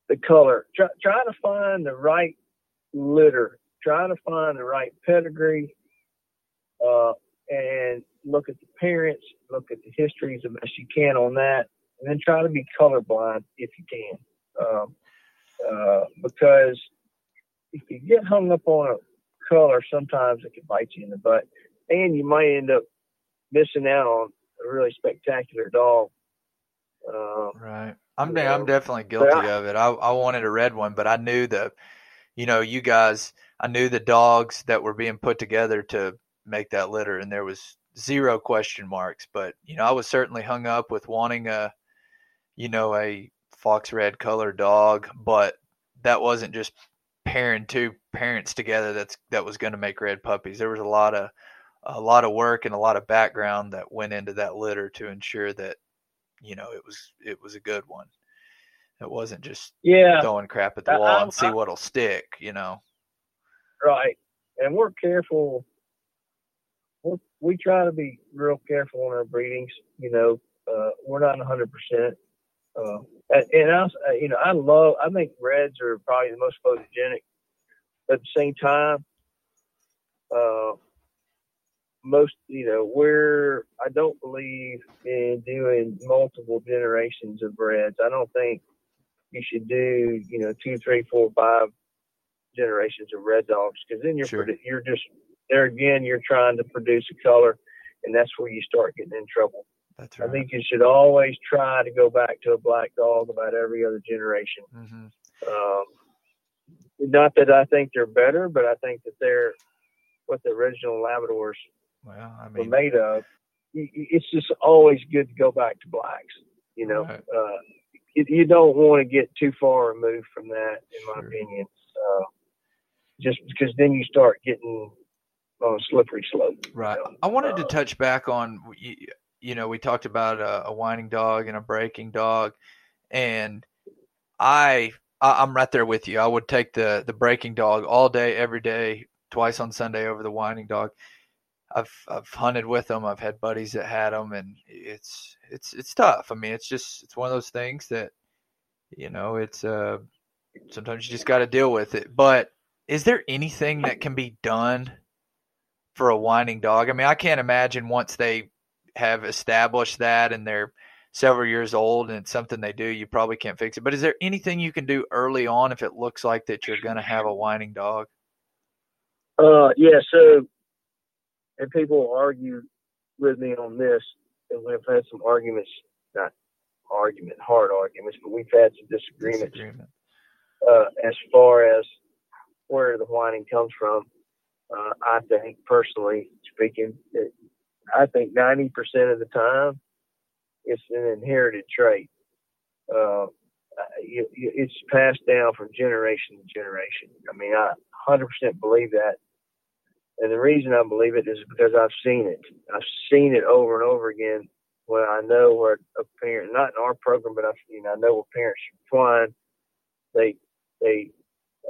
the color, try try to find the right litter. Try to find the right pedigree, uh, and look at the parents. Look at the histories the best you can on that and then try to be colorblind if you can, um, uh, because if you get hung up on a color, sometimes it can bite you in the butt, and you might end up missing out on a really spectacular dog. Um, Right. I'm de- I'm definitely guilty I- of it. I I wanted a red one, but I knew the, you know, you guys. I knew the dogs that were being put together to make that litter, and there was zero question marks. But you know, I was certainly hung up with wanting a, you know, a fox red color dog, but that wasn't just pairing two parents together. That's that was going to make red puppies. There was a lot of a lot of work and a lot of background that went into that litter to ensure that you know it was it was a good one. It wasn't just yeah, throwing crap at the I- wall I'm- and see I- what'll stick. You know. right. And we're careful. We try to be real careful in our breedings. You know, uh, we're not 100. percent uh, and, I, you know, I love. I think reds are probably the most photogenic. But at the same time, uh, most, you know, we're. I don't believe in doing multiple generations of reds. I don't think you should do, you know, two, three, four, five generations of red dogs because then you're Sure. you're just there again. You're trying to produce a color, and that's where you start getting in trouble. That's right. I think you should always try to go back to a black dog about every other generation. hmm Um, not that I think they're better, but I think that they're what the original Labradors Well, I were made of. It's just always good to go back to blacks. You know, Right. uh, you, you don't want to get too far removed from that, in my opinion. Uh, just because then you start getting a slippery slope. Right. I wanted to Uh, touch back on you, you know we talked about a, a whining dog and a breaking dog, and I, I I'm right there with you. I would take the the breaking dog all day, every day, twice on Sunday over the whining dog. I've I've hunted with them. I've had buddies that had them, and it's it's it's tough. I mean, it's just it's one of those things that you know it's uh sometimes you just got to deal with it. But is there anything that can be done for a whining dog? I mean, I can't imagine once they have established that and they're several years old and it's something they do, you probably can't fix it. But is there anything you can do early on if it looks like that you're going to have a whining dog? Uh, yeah. So, and people argue with me on this, and we've had some arguments, not argument, hard arguments, but we've had some disagreements Disagreement. uh, as far as where the whining comes from. Uh, I think, personally speaking, it, I think 90% of the time it's an inherited trait. Uh, you, you, it's passed down from generation to generation. I mean, I 100% believe that. And the reason I believe it is because I've seen it. I've seen it over and over again when I know where a parent, not in our program, but I've, know, I know where parents whine. They, they,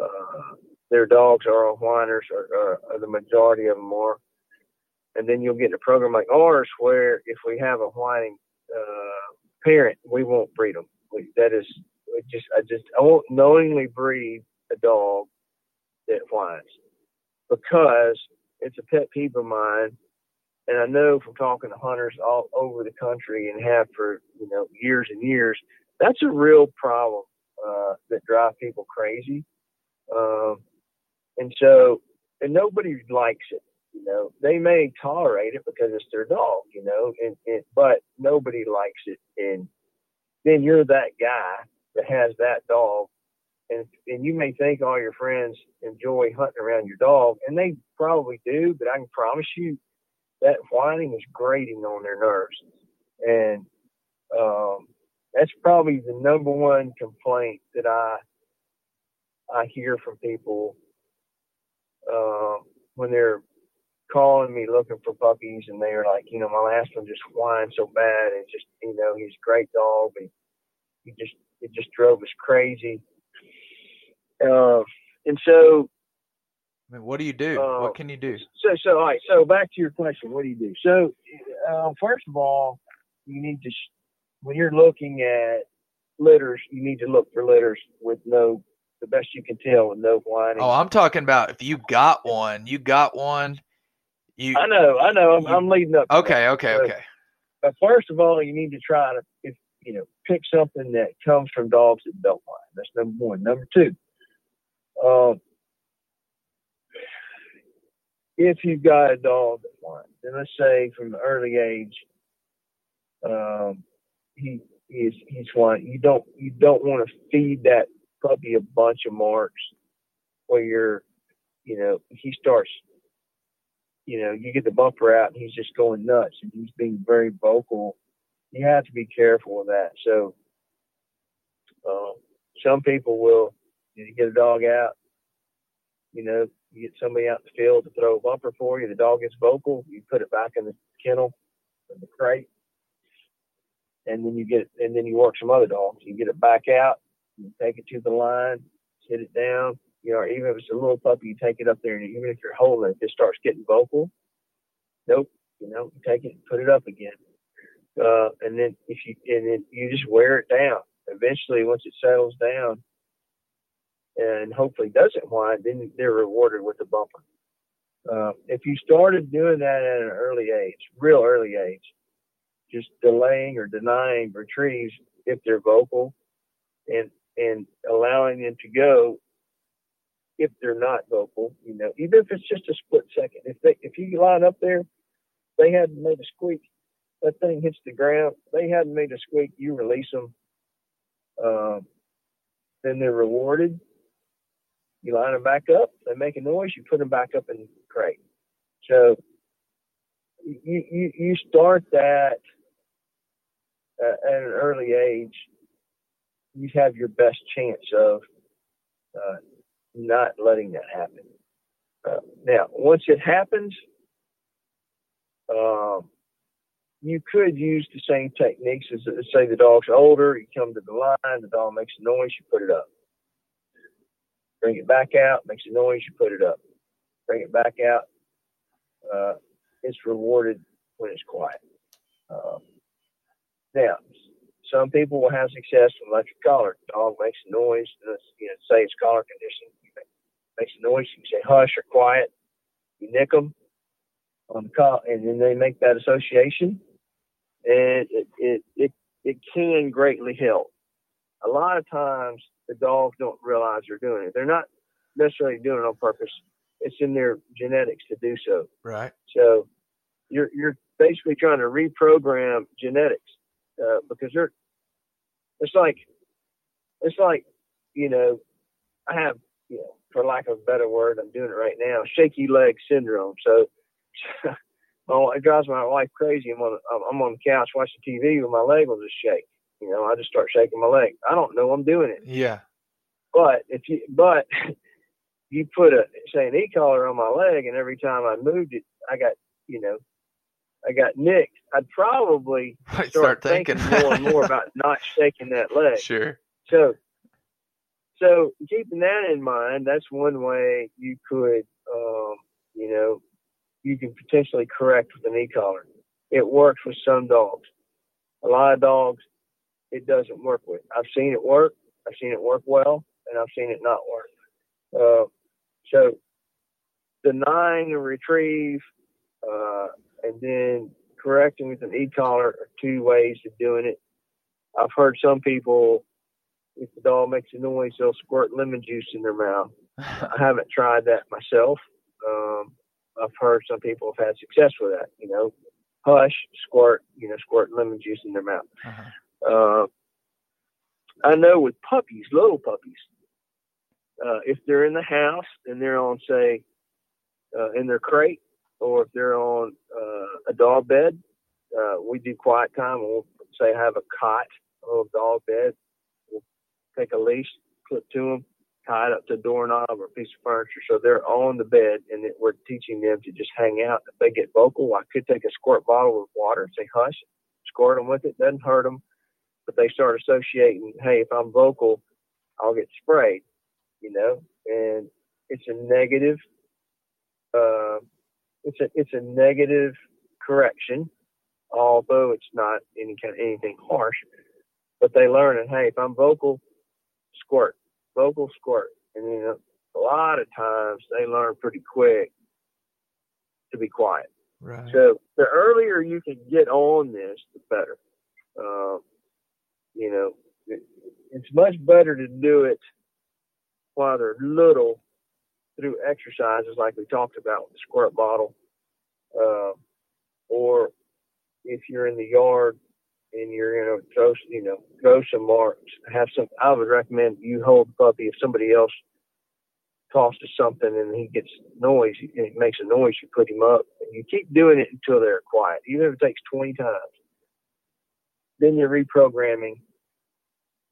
uh, their dogs are all whiners, or, or, or the majority of them are. And then you'll get in a program like ours where if we have a whining uh, parent, we won't breed them. We, that is just I just I won't knowingly breed a dog that whines because it's a pet peeve of mine. And I know from talking to hunters all over the country and have for you know years and years, that's a real problem uh, that drives people crazy. Um, and so, and nobody likes it. You know, they may tolerate it because it's their dog. You know, and, and but nobody likes it. And then you're that guy that has that dog, and and you may think all your friends enjoy hunting around your dog, and they probably do. But I can promise you, that whining is grating on their nerves, and um, that's probably the number one complaint that I I hear from people uh, when they're calling me looking for puppies, and they're like, you know, my last one just whined so bad, and just you know, he's a great dog, but he just it just drove us crazy. Uh, and so, I mean, what do you do? Uh, what can you do? so, so, all right. So, back to your question. What do you do? So, uh, first of all, you need to, sh- when you're looking at litters, you need to look for litters with no, the best you can tell, with no whining. Oh, I'm talking about if you got one, you got one. You I know, I know. I'm, you- I'm leading up. to that. okay? Okay, So, okay. But first of all, you need to try to, if you know, pick something that comes from dogs that don't whine. That's number one. Number two, um, if you've got a dog that whines, then let's say from an early age, um, he is he's whining. You don't you don't want to feed that puppy a bunch of marks where you're, you know, he starts, you know, you get the bumper out and he's just going nuts and he's being very vocal. You have to be careful with that. So, um, some people will you get a dog out, you know, you get somebody out in the field to throw a bumper for you. The dog gets vocal. You put it back in the kennel, in the crate, and then you get, and then you work some other dogs. You get it back out, you take it to the line, sit it down. You know, even if it's a little puppy, you take it up there, and even if you're holding it, it starts getting vocal. Nope, you know, take it and put it up again. Uh, and then if you and then you just wear it down. Eventually, once it settles down, and hopefully doesn't whine, then they're rewarded with a bumper. Uh, if you started doing that at an early age, real early age, just delaying or denying retrieves if they're vocal, and and allowing them to go if they're not vocal, you know, even if it's just a split second. If they if you line up there, they hadn't made a squeak, that thing hits the ground. They hadn't made a squeak, you release them. Um, then they're rewarded. You line them back up, they make a noise, you put them back up in the crate. So you you, you start that at an early age you have your best chance of uh, not letting that happen. Uh, now, once it happens, um, you could use the same techniques as say the dog's older. You come to the line, the dog makes a noise, you put it up. Bring it back out, makes a noise, you put it up. Bring it back out. Uh, it's rewarded when it's quiet. Um, now, some people will have success with electric collar. The dog makes a noise, you know, say it's collar condition. Makes a noise, you say hush or quiet. You nick them on the call, and then they make that association, and it it it, it can greatly help. A lot of times, the dogs don't realize they're doing it. They're not necessarily doing it on purpose. It's in their genetics to do so. Right. So you're you're basically trying to reprogram genetics uh, because they're it's like it's like you know I have you know for lack of a better word I'm doing it right now shaky leg syndrome. So oh it drives my wife crazy. I'm on I'm on the couch watching TV and my leg will just shake. You know I just start shaking my leg. I don't know I'm doing it. Yeah. But if you but you put a say an e-collar on my leg and every time I moved it I got you know I got nicked, I'd probably start, start thinking more and more about not shaking that leg. Sure. So, so keeping that in mind, that's one way you could, um, you know, you can potentially correct with an e-collar. It works with some dogs. A lot of dogs, it doesn't work with. I've seen it work. I've seen it work well, and I've seen it not work. Uh, so, denying a retrieve, uh, and then correcting with an e-collar are two ways of doing it. I've heard some people, if the dog makes a noise, they'll squirt lemon juice in their mouth. I haven't tried that myself. Um, I've heard some people have had success with that. You know, hush, squirt, you know, squirt lemon juice in their mouth. Uh-huh. Uh, I know with puppies, little puppies, uh, if they're in the house and they're on, say, uh, in their crate, or if they're on uh, a dog bed, uh, we do quiet time. We'll say have a cot, or a little dog bed. We'll take a leash, clip to them, tie it up to a doorknob or a piece of furniture, so they're on the bed, and it, we're teaching them to just hang out. If they get vocal, I could take a squirt bottle with water and say hush, squirt them with it. Doesn't hurt them, but they start associating. Hey, if I'm vocal, I'll get sprayed. You know, and it's a negative. Uh, it's a it's a negative correction, although it's not any kind of anything harsh. But they learn and hey, if I'm vocal, squirt, vocal squirt, and you know a lot of times they learn pretty quick to be quiet. Right. So the earlier you can get on this, the better. Um, you know, it, it's much better to do it while they're little through exercises like we talked about with the squirt bottle, uh, or if you're in the yard and you're to throw, you know, throw some marks, have some. I would recommend you hold the puppy if somebody else tosses something and he gets noise, and it makes a noise, you put him up, and you keep doing it until they're quiet, even if it takes 20 times. Then you're reprogramming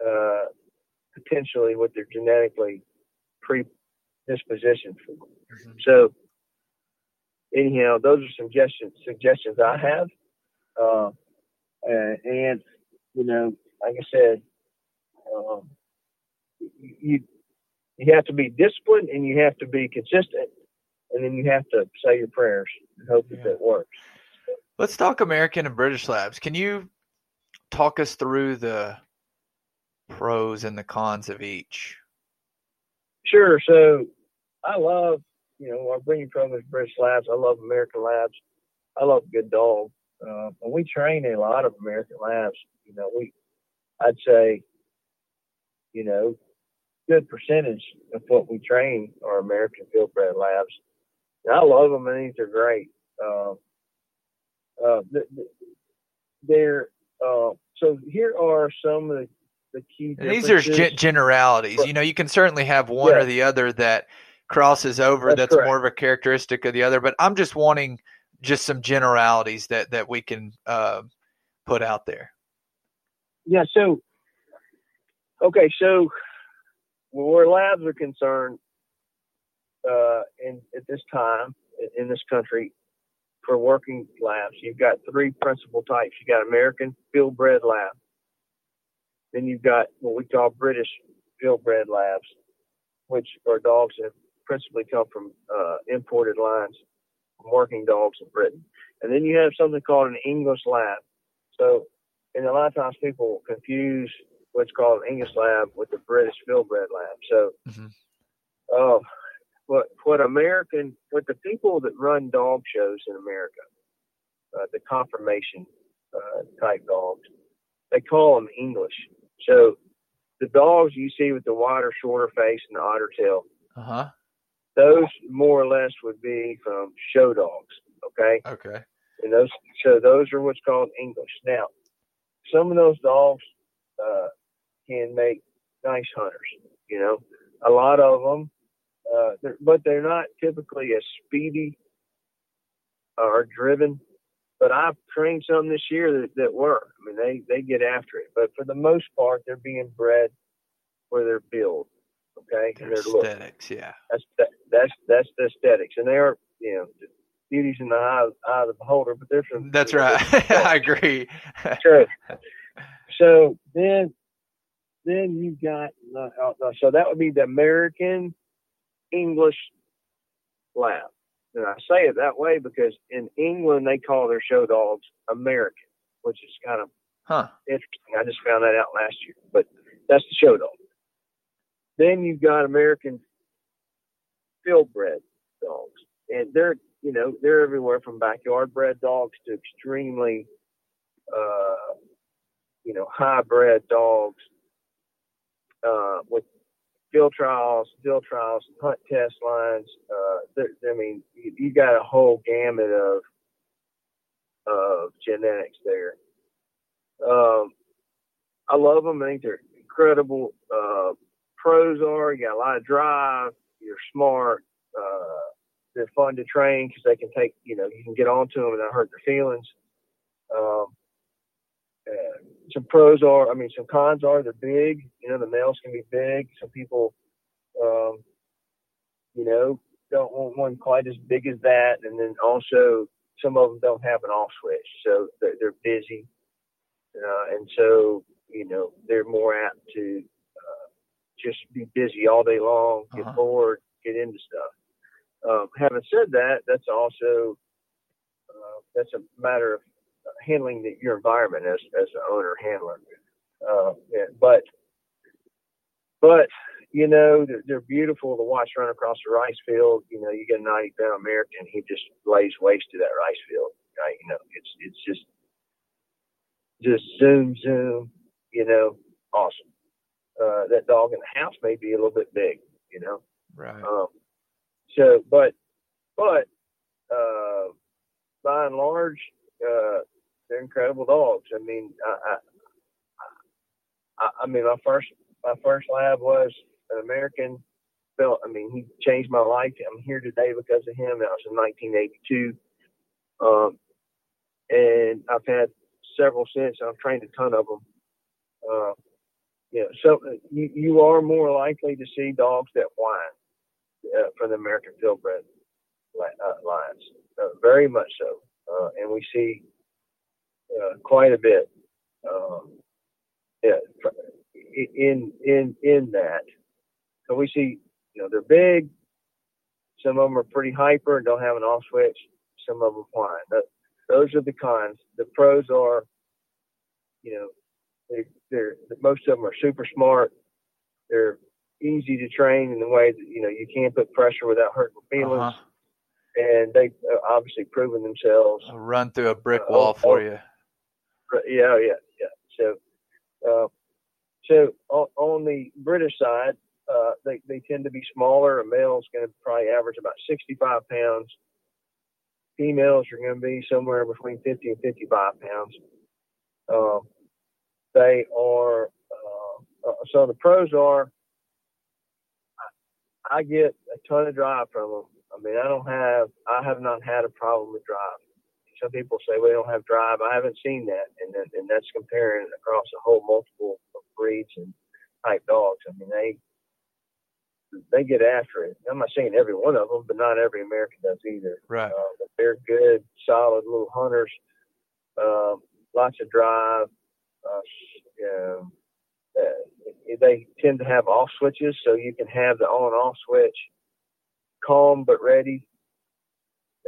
uh, potentially what they're genetically predispositioned for. Mm-hmm. So, anyhow, those are suggestions suggestions I have. Uh, and you know, like I said, um, you you have to be disciplined and you have to be consistent, and then you have to say your prayers and hope yeah. that that works. Let's talk American and British labs. Can you talk us through the pros and the cons of each? Sure. So I love, you know, our breeding program is British Labs. I love American Labs. I love good dog. Uh, and we train a lot of American Labs. You know, we, I'd say, you know, good percentage of what we train are American Fieldbred Labs. And I love them. I think they're great. Uh, uh, they're uh, so here are some of the the key. these are g- generalities. You know, you can certainly have one yeah. or the other that crosses over. That's, that's more of a characteristic of the other. But I'm just wanting just some generalities that that we can uh, put out there. Yeah. So, okay. So, where labs are concerned, uh, in at this time in this country, for working labs, you've got three principal types. You've got American field bred lab, then you've got what we call British fieldbred labs, which are dogs that principally come from uh, imported lines, from working dogs in Britain. And then you have something called an English lab. So, and a lot of times people confuse what's called an English lab with the British fieldbred lab. So, mm-hmm. uh, what what American, what the people that run dog shows in America, uh, the conformation uh, type dogs, they call them English. So the dogs you see with the wider, shorter face and the otter tail, uh-huh. those more or less would be from show dogs. Okay. Okay. And those, so those are what's called English. Now, some of those dogs uh, can make nice hunters. You know, a lot of them, uh, they're, but they're not typically as speedy or driven but I've trained some this year that, that were. I mean, they, they get after it. But for the most part, they're being bred for their build. Okay. Their and their aesthetics, look. yeah. That's that's that's the aesthetics, and they are you know beauties in the eye, eye of the beholder. But they're from that's right. I agree. True. So then, then you got uh, uh, so that would be the American English lab. And I say it that way because in England they call their show dogs American, which is kind of huh. interesting. I just found that out last year, but that's the show dog. Then you've got American fieldbred dogs, and they're you know they're everywhere from backyard bred dogs to extremely uh, you know high-bred dogs uh, with field trials, field trials, hunt test lines. Uh, I mean, you, you, got a whole gamut of of genetics there. Um, I love them. I think they're incredible. Uh, pros are you got a lot of drive. You're smart. Uh, they're fun to train because they can take. You know, you can get onto them and not hurt their feelings. Um, some pros are, I mean, some cons are they're big. You know, the males can be big. Some people, um, you know, don't want one quite as big as that. And then also, some of them don't have an off switch, so they're, they're busy, uh, and so you know they're more apt to uh, just be busy all day long, get uh-huh. bored, get into stuff. Um, having said that, that's also uh, that's a matter of handling the, your environment as as an owner handler. Uh, but but you know they're, they're, beautiful to watch run across the rice field. You know, you get a 90 pound American, he just lays waste to that rice field. Right? You know, it's it's just just zoom zoom. you know, awesome. Uh, that dog in the house may be a little bit big, you know. Right. Um, so, but, but, uh, by and large, uh, they're incredible dogs. I mean, I, I, I, mean, my first, my first lab was an American. Felt, I mean, he changed my life. I'm here today because of him. That was in 1982. Um, and I've had several since. I've trained a ton of them. Uh, yeah, so you, you are more likely to see dogs that whine uh, from the American Fieldbred uh, lines, uh, very much so, uh, and we see uh, quite a bit um, yeah, in in in that. So we see, you know, they're big. Some of them are pretty hyper and don't have an off switch. Some of them whine. But those are the cons. The pros are, you know, they, they're most of them are super smart. They're easy to train in the way that you know you can't put pressure without hurting feelings. Uh-huh. And they uh, obviously proven themselves. I'll run through a brick uh, wall uh, for you. Yeah, yeah, yeah. So, uh, so on, the British side, uh, they they tend to be smaller. A male is going to probably average about 65 pounds. Females are going to be somewhere between 50 and 55 pounds. Um, they are uh, uh, so the pros are. I get a ton of drive from them. I mean, I don't have, I have not had a problem with drive. Some people say we don't have drive. I haven't seen that, and then, and that's comparing across a whole multiple of breeds and type dogs. I mean, they they get after it. I'm not saying every one of them, but not every American does either. Right. Uh, but they're good, solid little hunters. Um, lots of drive. Uh, uh, they tend to have off switches, so you can have the on-off switch, calm but ready.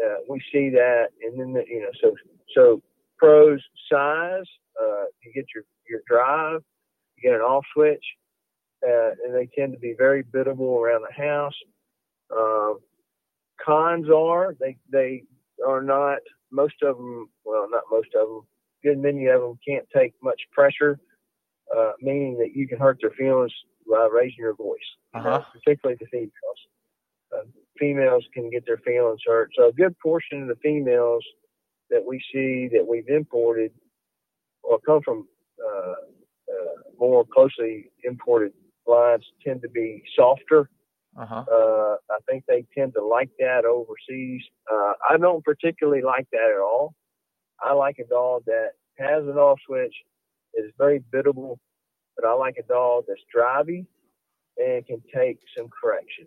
Uh, we see that, and then the, you know, so so pros size. Uh, you get your your drive, you get an off switch, uh, and they tend to be very biddable around the house. Um, cons are they they are not most of them. Well, not most of them. Good many of them can't take much pressure, uh, meaning that you can hurt their feelings by raising your voice, uh-huh. particularly the females. Uh, females can get their feelings hurt. So a good portion of the females that we see that we've imported or come from uh, uh, more closely imported lines tend to be softer. Uh-huh. Uh, I think they tend to like that overseas. Uh, I don't particularly like that at all. I like a dog that has an off switch, is very biddable, but I like a dog that's drivey and can take some correction.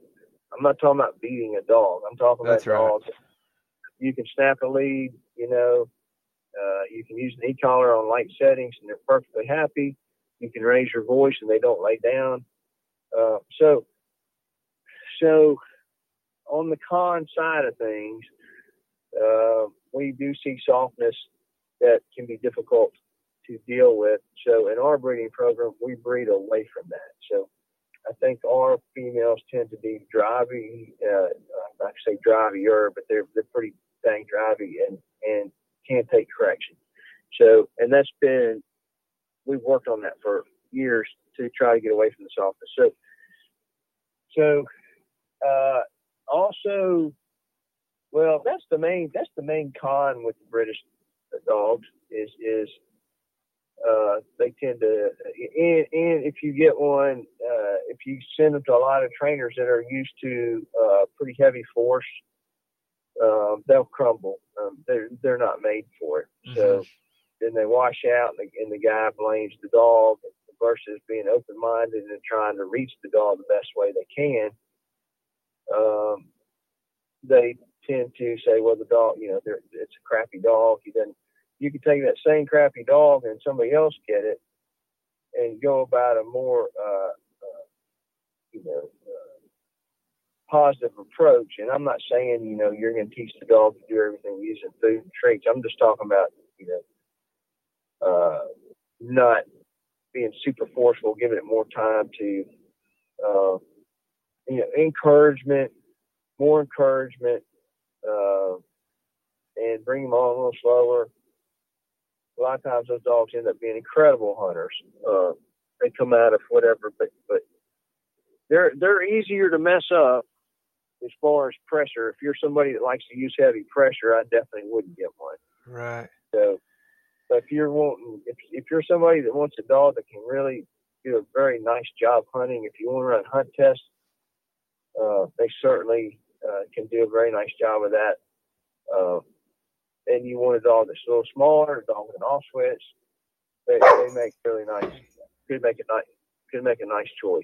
I'm not talking about beating a dog. I'm talking that's about right. dogs. You can snap a lead, you know, uh, you can use an e-collar on light settings and they're perfectly happy. You can raise your voice and they don't lay down. Uh, so, so on the con side of things, uh, we do see softness that can be difficult to deal with. So in our breeding program, we breed away from that. So I think our females tend to be drivey. Uh, I say drivier, but they're they're pretty dang drivey and and can't take correction. So and that's been we've worked on that for years to try to get away from the softness. So so uh, also, well, that's the main that's the main con with the British dogs is is uh, they tend to and, and if you get one uh, if you send them to a lot of trainers that are used to uh, pretty heavy force um, they'll crumble. Um, they're they're not made for it. Mm-hmm. so then they wash out and the, and the guy blames the dog versus being open-minded and trying to reach the dog the best way they can. Um, they tend to say well the dog you know it's a crappy dog. He doesn't you could take that same crappy dog and somebody else get it and go about a more, uh, uh, you know, uh, positive approach. And I'm not saying, you know, you're going to teach the dog to do everything using food and treats. I'm just talking about, you know, uh, not being super forceful, giving it more time to, uh, you know, encouragement, more encouragement, uh, and bring them on a little slower a lot of times those dogs end up being incredible hunters. Uh, they come out of whatever, but but they're they're easier to mess up as far as pressure. If you're somebody that likes to use heavy pressure, I definitely wouldn't get one. Right. So, but if you're wanting, if if you're somebody that wants a dog that can really do a very nice job hunting, if you want to run hunt tests, uh, they certainly uh, can do a very nice job of that. Uh, and you want a dog that's a little smaller, a dog with an off switch, they, they make really nice. Could make a nice could make a nice choice.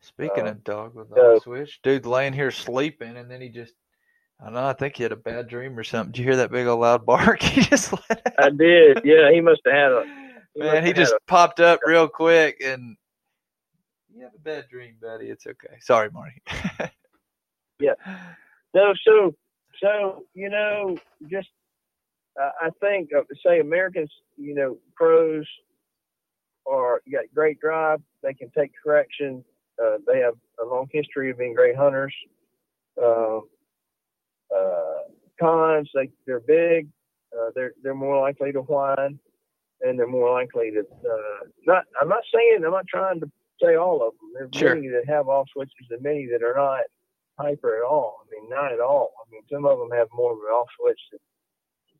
Speaking Uh, of dog with so- off switch, dude laying here sleeping, and then he just. I don't know. I think he had a bad dream or something. Did you hear that big old loud bark he just let out? I did. Yeah, he must have had a. he Man, he just had popped up real quick, and you have a bad dream, buddy. It's okay. Sorry, Marty. Yeah. No, so so you know, just uh, I think uh, say Americans, you know, pros are you got great drive. They can take correction. Uh, they have a long history of being great hunters. Uh, uh, cons, they they're big. Uh, they're they're more likely to whine, and they're more likely to uh, not. I'm not saying I'm not trying to say all of them. There's Sure. many that have off switches, and many that are not hyper at all. I mean, not at all. I mean, some of them have more of an off switch than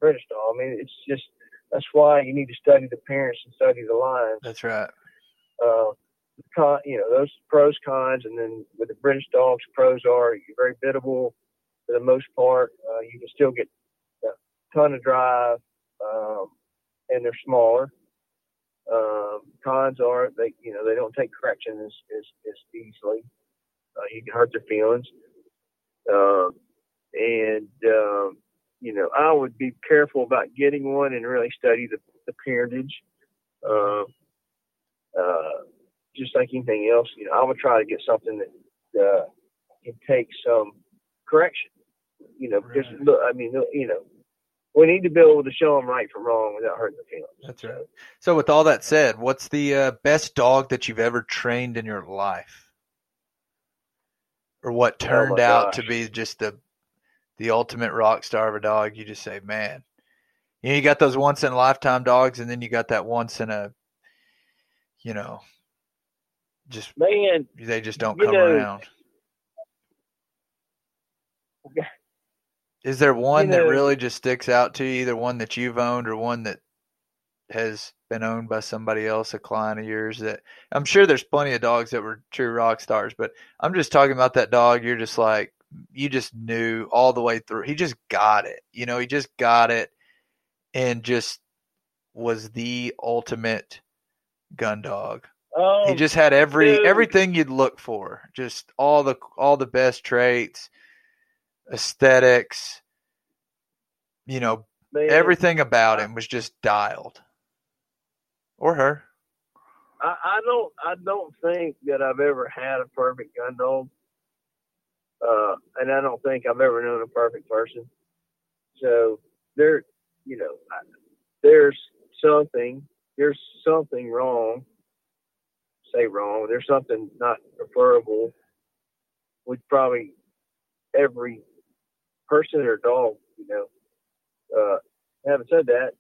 British dog. I mean, it's just that's why you need to study the parents and study the lines. That's right. Uh, con, you know, those pros, cons, and then with the British dogs, pros are you're very biddable for the most part. Uh, you can still get a ton of drive, um, and they're smaller. Um, cons are they, you know, they don't take correction as, as, as easily. Uh, you can hurt their feelings. Um, and, um, you know, I would be careful about getting one and really study the, the parentage. Um, uh, just like anything else, you know, I would try to get something that uh, can take some correction. You know, because look, I mean, you know, we need to be able to show them right from wrong without hurting their feelings. That's right. So, with all that said, what's the uh, best dog that you've ever trained in your life, or what Oh, turned out to be just the the ultimate rock star of a dog? You just say, man, you know, you got those once in a lifetime dogs, and then you got that once in a, you know, just Man, they just don't come know- around. Is there one that know- really just sticks out to you? Either one that you've owned or one that has been owned by somebody else, a client of yours that I'm sure there's plenty of dogs that were true rock stars, but I'm just talking about that dog. You're just like, you just knew all the way through. He just got it. You know, he just got it and just was the ultimate gun dog. um, He just had every dude. everything you'd look for. Just all the all the best traits, aesthetics, you know, man, everything about him was just dialed. Or her. I, I don't I don't think that I've ever had a perfect gun dog. Uh, and I don't think I've ever known a perfect person. So there, you know, there's something, there's something wrong. Say wrong. There's something not preferable with probably every person or dog. You know. Uh, having said that,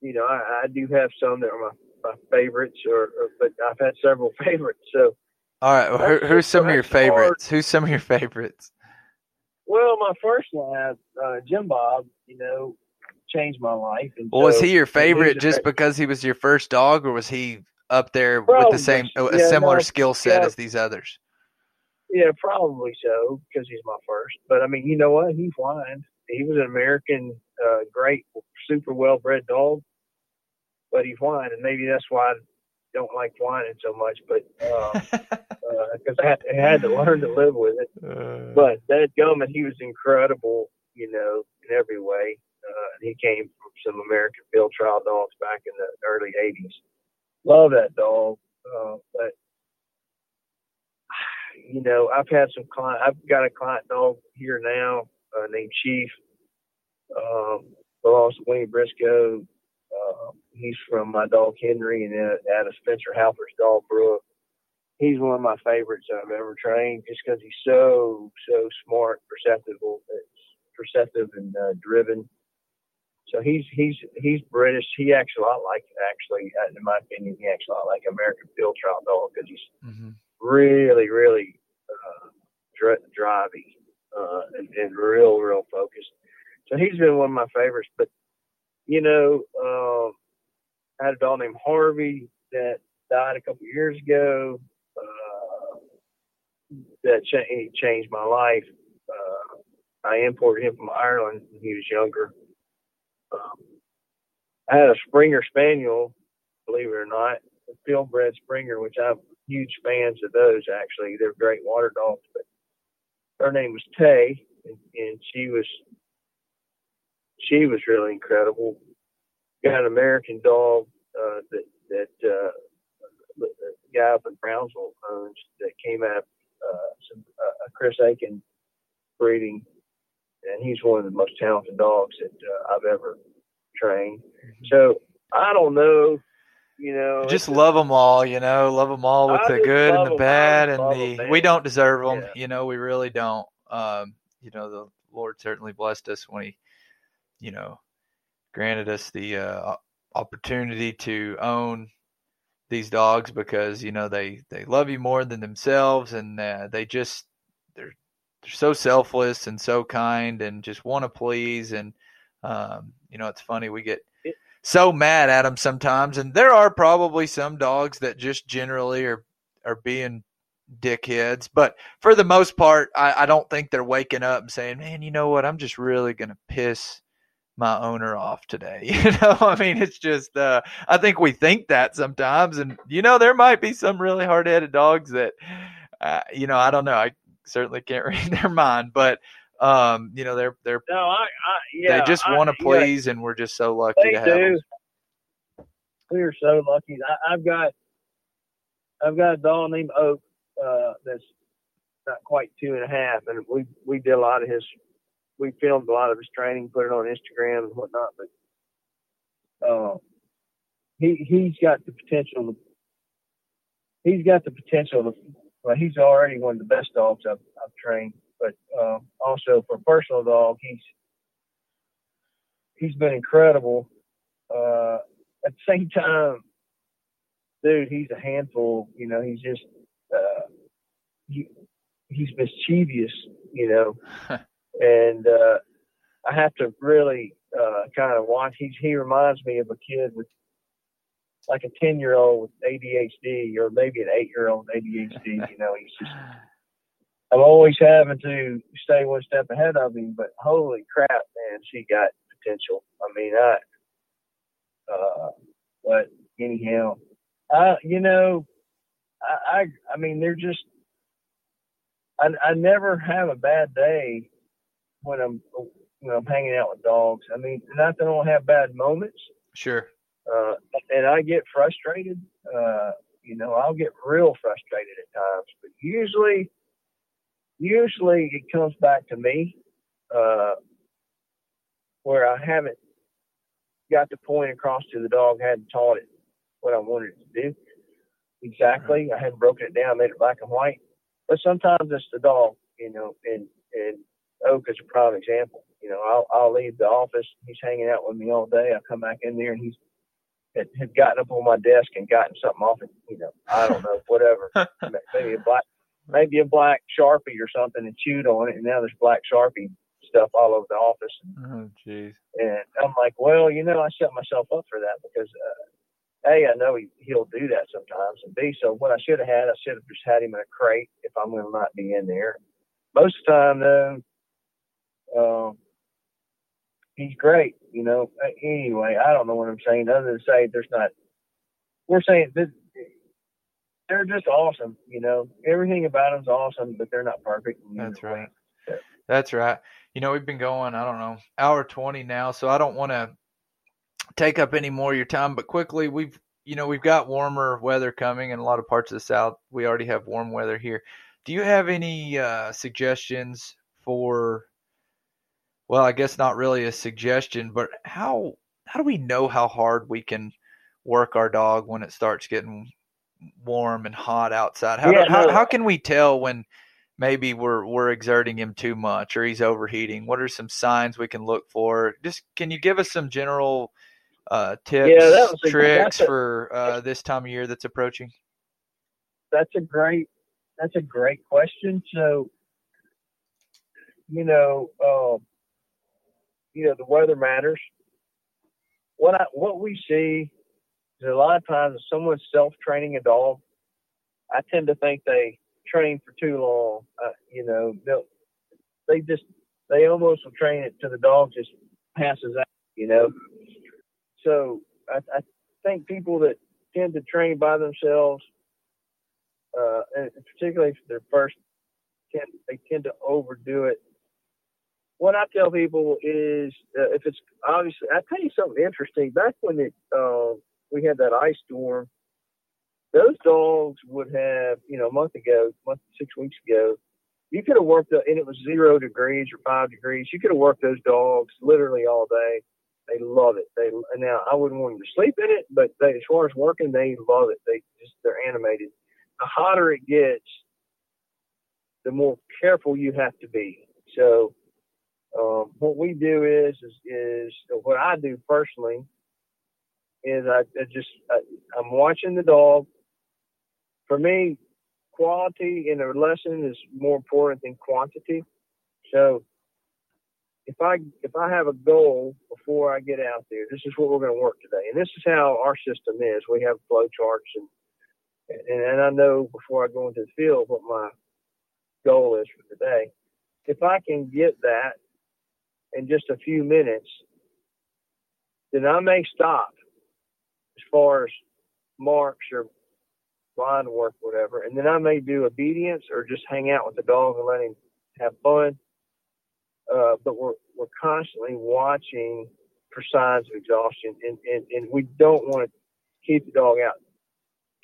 you know, I, I do have some that are my, my favorites, or, or but I've had several favorites. So, All right. Well, who, who's some of your that's hard. favorites? Who's some of your favorites? well, my first lab, uh, Jim Bob, you know, changed my life. And Well, was he your favorite just fa- because he was your first dog, or was he up there with the same, a yeah, similar no, skill set yeah. as these others? Yeah, probably so because he's my first. But I mean, you know what? He whined. He was an American, uh, great, super well bred dog, but he whined, and maybe that's why don't like whining so much. But because I, had, I had to learn to live with it. Uh, But that Gilman, he was incredible, you know, in every way. Uh, he came from some American field trial dogs back in the early '80s. Love that dog, uh, but you know, I've had some client. I've got a client dog here now uh, named Chief. Um, belongs to Winnie Briscoe. Uh, he's from my dog Henry and out of Spencer Halper's dog Brooke he's one of my favorites I've ever trained just because he's so so smart, perceptible, perceptive, and uh, driven. so he's he's he's British. He acts a lot like actually, uh, in my opinion, he acts a lot like American field trial dog because he's Mm-hmm. really really uh, dri- drivey uh, and, and real real focused. So he's been one of my favorites. But you know, um, I had a dog named Harvey that died a couple years ago. Uh, that cha- changed my life. Uh, I imported him from Ireland when he was younger. Um, I had a Springer Spaniel, believe it or not, a field bred Springer, which I'm huge fans of those actually. They're great water dogs, but her name was Tay, and, and she was she was really incredible. Got an American dog uh, that that uh, the guy up in Brownsville owns that came out of uh, some uh, Chris Aiken breeding, and he's one of the most talented dogs that uh, I've ever trained. So I don't know, you know, Just love them all, you know, love them all with I the good and the bad and the 'em, man. we don't deserve them, Yeah. you know, we really don't. Um, you know, the Lord certainly blessed us when he, you know, granted us the uh, opportunity to own these dogs because you know they they love you more than themselves and uh, they just they're they're so selfless and so kind and just want to please and um, you know it's funny we get so mad at them sometimes and there are probably some dogs that just generally are are being dickheads but for the most part I, I don't think they're waking up and saying man you know what? I'm just really gonna piss my owner off today you know i mean it's just uh i think we think that sometimes and you know there might be some really hard-headed dogs that uh, you know i don't know i certainly can't read their mind but um you know they're they're No, I, I yeah, they just want to yeah, please and we're just so lucky to have them. We are so lucky. I, I've got, I've got a dog named Oak uh, that's not quite two and a half, and we we did a lot of his, we filmed a lot of his training, put it on Instagram and whatnot. But uh, he he's got the potential. He's got the potential to. Well, he's already one of the best dogs I've, I've trained, but um, also for a personal dog, he's he's been incredible. Uh, at the same time, dude, he's a handful. You know, he's just uh, he, he's mischievous. You know, and uh, I have to really uh, kind of watch. He's he reminds me of a kid with like a ten year old with ADHD, or maybe an eight year old ADHD. You know, he's just I'm always having to stay one step ahead of him, but holy crap, man, she got potential. I mean, I, uh, but anyhow, I, you know, I, I, I mean, they're just, I, I never have a bad day when I'm, when I'm hanging out with dogs. I mean, not that I don't have bad moments, sure uh, and I get frustrated. Uh, you know, I'll get real frustrated at times, but usually, usually it comes back to me, uh, where I haven't got the point across to the dog, hadn't taught it what I wanted it to do exactly. I hadn't broken it down, made it black and white. But sometimes it's the dog, you know, and and Oak is a prime example. You know, I'll I'll leave the office, he's hanging out with me all day. I come back in there and he's had, had gotten up on my desk and gotten something off it, you know, I don't know, whatever. maybe a black maybe a black sharpie or something and chewed on it and now there's black sharpie stuff all over the office oh jeez and I'm like, well, you know, I set myself up for that because uh, a, I know he, he'll do that sometimes, and b, so what I should have had, I should have just had him in a crate if I'm going to not be in there. Most of the time, though, um, he's great. You know. Uh, Anyway, I don't know what I'm saying other than say there's not. We're saying that they're just awesome. You know, everything about them's awesome, but they're not perfect. That's right. That's right. You know, we've been going, I don't know, hour 20 now, so I don't want to take up any more of your time, but quickly, we've, you know, we've got warmer weather coming in a lot of parts of the South. We already have warm weather here. Do you have any uh, suggestions for, well, I guess not really a suggestion, but how, how do we know how hard we can work our dog when it starts getting warm and hot outside? How, Yeah, do, how, no. how can we tell when, maybe we're we're exerting him too much or he's overheating? What are some signs we can look for? Just can you give us some general uh, tips, Yeah, a- tricks a- for uh, this time of year that's approaching? that's a great that's a great question. So, you know, um, you know, the weather matters. What I what we see is a lot of times if someone's self training a dog, I tend to think they train for too long. Uh, you know, they'll they just they almost will train it to the dog just passes out. You know, so I, I think people that tend to train by themselves uh, and particularly if they're first, tend, they tend to overdo it. What I tell people is, uh, if it's obviously, I tell you something interesting. Back when it, uh, we had that ice storm, those dogs would have, you know, a month ago, month six weeks ago, you could have worked, the, and it was zero degrees or five degrees. You could have worked those dogs literally all day. They love it. They now I wouldn't want them to sleep in it, but they, as far as working, they love it. They just they're animated the hotter it gets, the more careful you have to be. So, um, what we do is, is, is what I do personally is I, I just, I, I'm watching the dog. For me, quality in a lesson is more important than quantity. So, if I if I have a goal before I get out there, this is what we're going to work today, and this is how our system is. We have flow charts and and, and I know before I go into the field what my goal is for today. If I can get that in just a few minutes, then I may stop as far as marks or line work, whatever, and then I may do obedience or just hang out with the dog and let him have fun. Uh, but we're we're constantly watching for signs of exhaustion, and, and, and we don't want to keep the dog out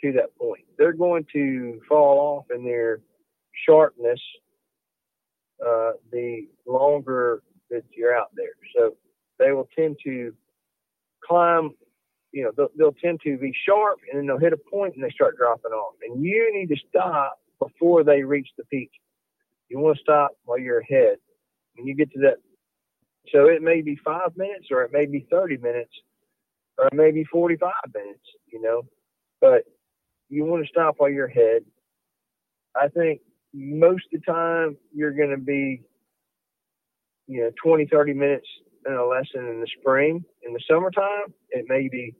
to that point. They're going to fall off in their sharpness uh, the longer that you're out there. So they will tend to climb, you know, they'll, they'll tend to be sharp and then they'll hit a point and they start dropping off. And you need to stop before they reach the peak. You want to stop while you're ahead. When you get to that, so it may be five minutes or it may be 30 minutes or it may be 45 minutes, you know, but you want to stop while you're ahead. I think most of the time you're going to be, you know, 20, 30 minutes in a lesson in the spring. In the summertime, it may be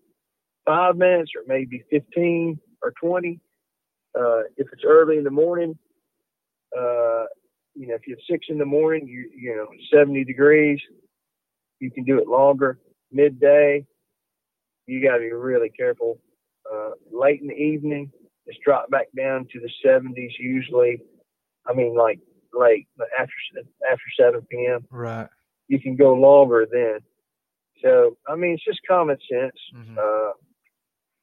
five minutes or maybe 15 or 20. Uh, if it's early in the morning, uh, you know, if you have six in the morning, you, you know, 70 degrees, you can do it longer. Midday, you got to be really careful uh, late in the evening, it's dropped back down to the 70s usually. I mean, like late after after 7 p.m. Right. You can go longer then. So I mean, it's just common sense. Mhm. Uh,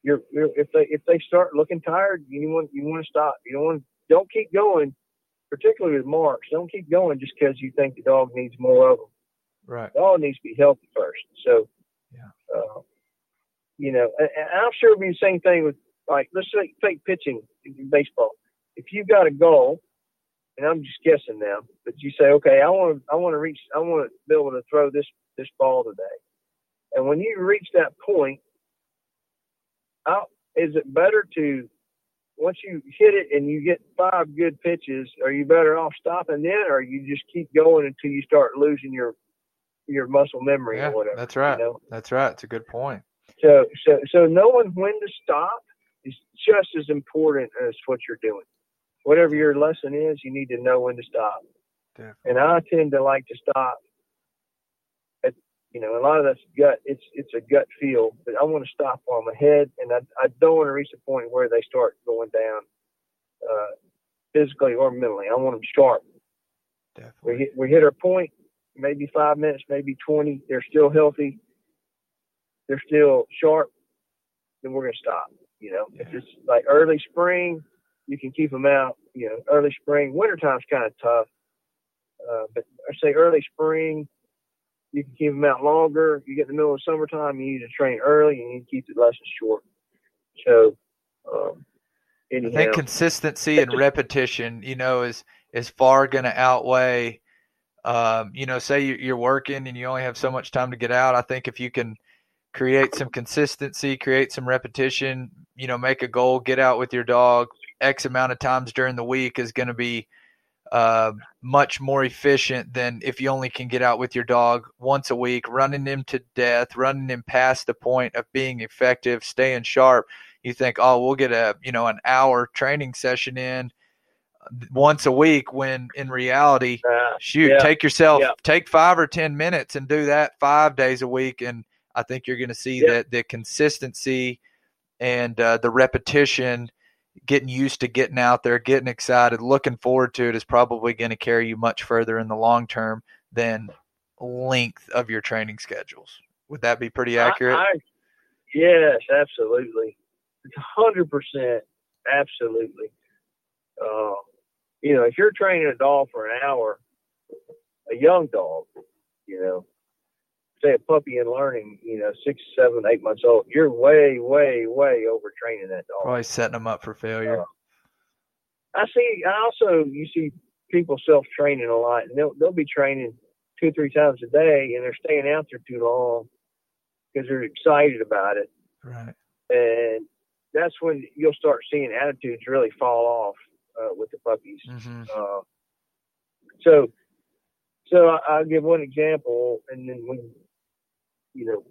you're, you're if they if they start looking tired, you want you want to stop. You don't want don't keep going, particularly with marks. Don't keep going just because you think the dog needs more of them Right. it all needs to be healthy first. So, Yeah. uh, you know, and, and I'm sure it'll be the same thing with like let's say take pitching in baseball. If you've got a goal, and I'm just guessing now, but you say, okay, I want to I want to reach I want to be able to throw this this ball today, and when you reach that point, is it better to once you hit it and you get five good pitches, are you better off stopping then, or you just keep going until you start losing your your muscle memory Yeah, or whatever? that's right. You know? That's right. It's a good point. So so so knowing when to stop is just as important as what you're doing. Whatever your lesson is, you need to know when to stop. Definitely. And I tend to like to stop at you know, a lot of that's gut it's it's a gut feel, but I want to stop while I'm ahead and I I don't want to reach the point where they start going down uh physically or mentally. I want them sharp. We hit, we hit our point, maybe five minutes, maybe 20. They're still healthy. They're still sharp. Then we're going to stop. You know, if it's like early spring, you can keep them out. You know, early spring, wintertime's kind of tough. Uh, but I say early spring, you can keep them out longer. You get in the middle of summertime, you need to train early. And you need to keep the lessons short. So, um, I think consistency and repetition, you know, is is far going to outweigh. Um, you know, say you're working and you only have so much time to get out. I think if you can create some consistency, create some repetition, you know, make a goal, get out with your dog X amount of times during the week is going to be uh, much more efficient than if you only can get out with your dog once a week, running him to death, running him past the point of being effective, staying sharp. You think, oh, we'll get a you know an hour training session in once a week when in reality uh, shoot yeah, take yourself yeah. take five or ten minutes and do that five days a week and i think you're going to see yeah. that the consistency and uh, the repetition getting used to getting out there, getting excited, looking forward to it is probably going to carry you much further in the long term than length of your training schedules. Would that be pretty accurate? I, I, yes, absolutely. It's hundred percent, absolutely. Uh, you know, if you're training a dog for an hour, a young dog, you know, say a puppy in learning, you know, six, seven, eight months old, you're way, way, way overtraining that dog. Probably setting them up for failure. Uh, I see. I also you see people self training a lot, and they'll they'll be training two, three times a day, and they're staying out there too long because they're excited about it. Right. And that's when you'll start seeing attitudes really fall off uh, with the puppies. Mm-hmm. Uh, so, so I'll give one example, and then we you know,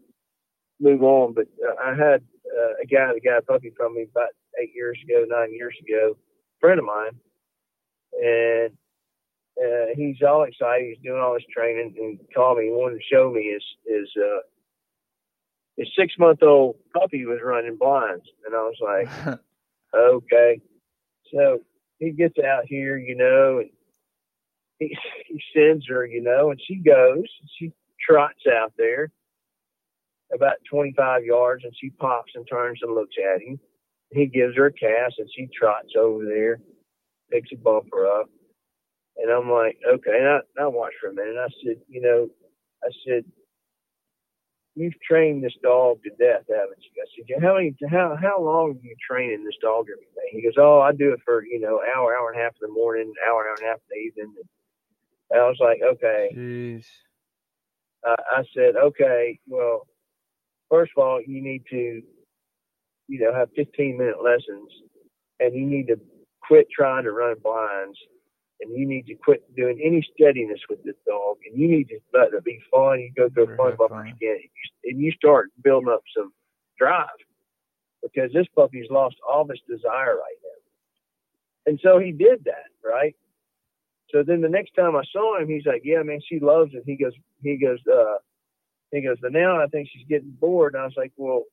move on. But uh, I had uh, a guy that got a puppy from me about eight years ago, nine years ago, a friend of mine, and uh, he's all excited. He's doing all this training and called me. He wanted to show me his his uh, his six month old puppy was running blinds, and I was like, okay. So he gets out here, you know, and he he sends her, you know, and she goes. She trots out there about 25 yards and she pops and turns and looks at him. He gives her a cast and she trots over there, picks a bumper up. And I'm like, okay. And I, I watched for a minute. I said, you know, I said, you've trained this dog to death, haven't you? I said, how many, how, how long are you training this dog every day? He goes, oh, I do it for, you know, hour, hour and a half in the morning, hour, hour and a half in the evening. And I was like, okay. Jeez. Uh, I said, okay, well, first of all, you need to, you know, have 15 minute lessons and you need to quit trying to run blinds and you need to quit doing any steadiness with this dog and you need to let it be fun. You go through a fun bumper again and you start building up some drive because this puppy's lost all its desire right now. And so he did that, right? So then the next time I saw him, he's like, "Yeah, man, she loves it." He goes, he goes, uh, he goes, but now I think she's getting bored. And I was like, well,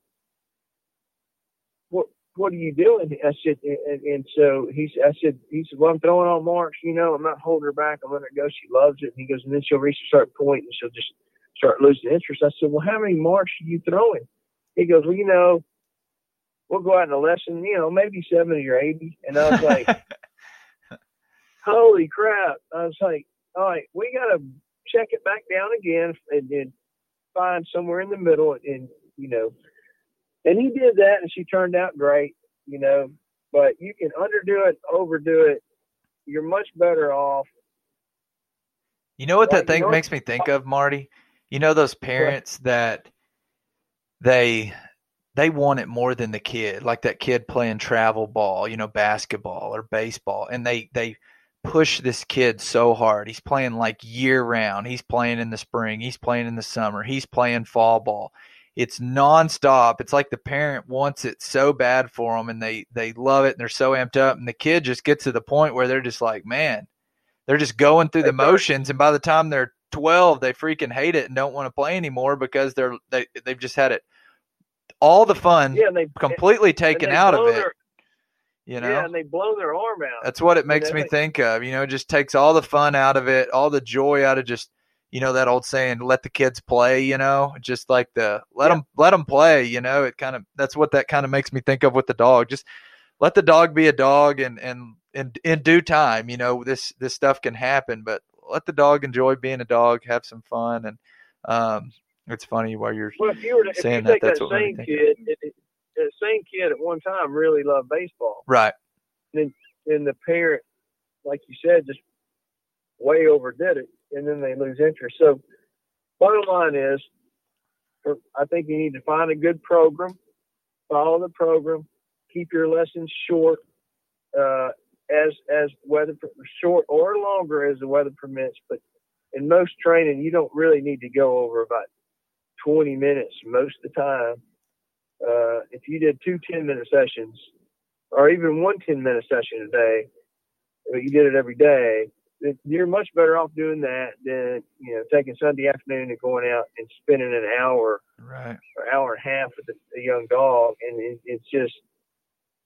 what what are you doing? I said, and, and so he said, I said, he said, well, I'm throwing on marks. You know, I'm not holding her back. I'm letting her go. She loves it. And he goes, and then she'll reach a certain point and she'll just start losing interest. I said, well, how many marks are you throwing? He goes, well, you know, we'll go out in a lesson, you know, maybe 70 or 80. And I was like, holy crap. I was like, all right, we got to check it back down again and, and find somewhere in the middle and you know and he did that and she turned out great you know but you can underdo it overdo it. You're much better off. You know what that thing makes me think of marty? You know those parents that they they want it more than the kid like that kid playing travel ball you know basketball or baseball and they they push this kid so hard. He's playing like year round. He's playing in the spring. He's playing in the summer. He's playing fall ball. It's nonstop. It's like the parent wants it so bad for them and they, they love it and they're so amped up. And the kid just gets to the point where they're just like, man, they're just going through the motions. And by the time they're 12, they freaking hate it and don't want to play anymore because they're, they, they've just had it all the fun yeah, they, completely taken out of it. Their, you know? Yeah, and they blow their arm out. That's what it makes you know? me think of. You know, it just takes all the fun out of it, all the joy out of just, you know, that old saying, "Let the kids play." You know, just like the let yeah. them let them play. You know, it kind of that's what that kind of makes me think of with the dog. Just let the dog be a dog, and and in in due time, you know, this this stuff can happen, but let the dog enjoy being a dog, have some fun, and um, it's funny while you're well, if you were to, saying that. That's that what same kid, the same kid at one time really loved baseball. Right. And then the parent, like you said, just way overdid it, and then they lose interest. So, bottom line is, I think you need to find a good program, follow the program, keep your lessons short, uh, as as weather short or longer as the weather permits. But in most training, you don't really need to go over about 20 minutes most of the time. Uh, if you did two 10 minute sessions, or even one 10 minute session a day, but you did it every day, you're much better off doing that than you know taking Sunday afternoon and going out and spending an hour right. or hour and a half with a, a young dog, and it, it just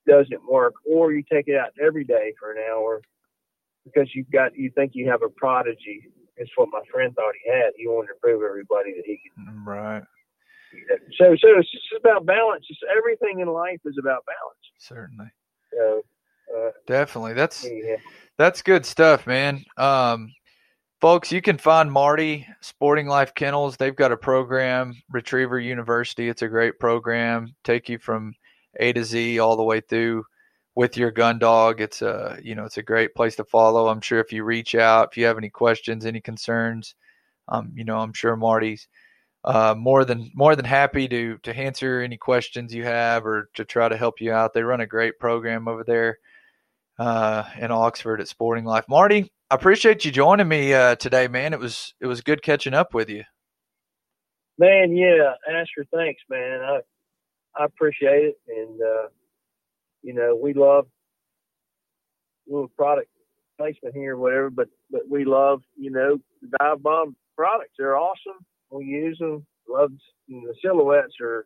doesn't work. Or you take it out every day for an hour because you've got you think you have a prodigy. It's what my friend thought he had. He wanted to prove everybody that he could. Right. So, so it's just about balance. It's everything in life is about balance. Certainly. So, uh, definitely, that's yeah. that's good stuff, man. Um, folks, you can find Marty Sporting Life Kennels. They've got a program, Retriever University. It's a great program. Take you from A to Z all the way through with your gun dog. It's a you know it's a great place to follow. I'm sure if you reach out, if you have any questions, any concerns, um, you know I'm sure Marty's uh, more than more than happy to to answer any questions you have or to try to help you out. They run a great program over there uh, in Oxford at Sporting Life. Marty, I appreciate you joining me uh, today, man. It was it was good catching up with you. Man, yeah, Asher, thanks, man. I I appreciate it, and uh, you know we love little product placement here, whatever, but but we love you know the dive bomb products. They're awesome we use them. Love the silhouettes are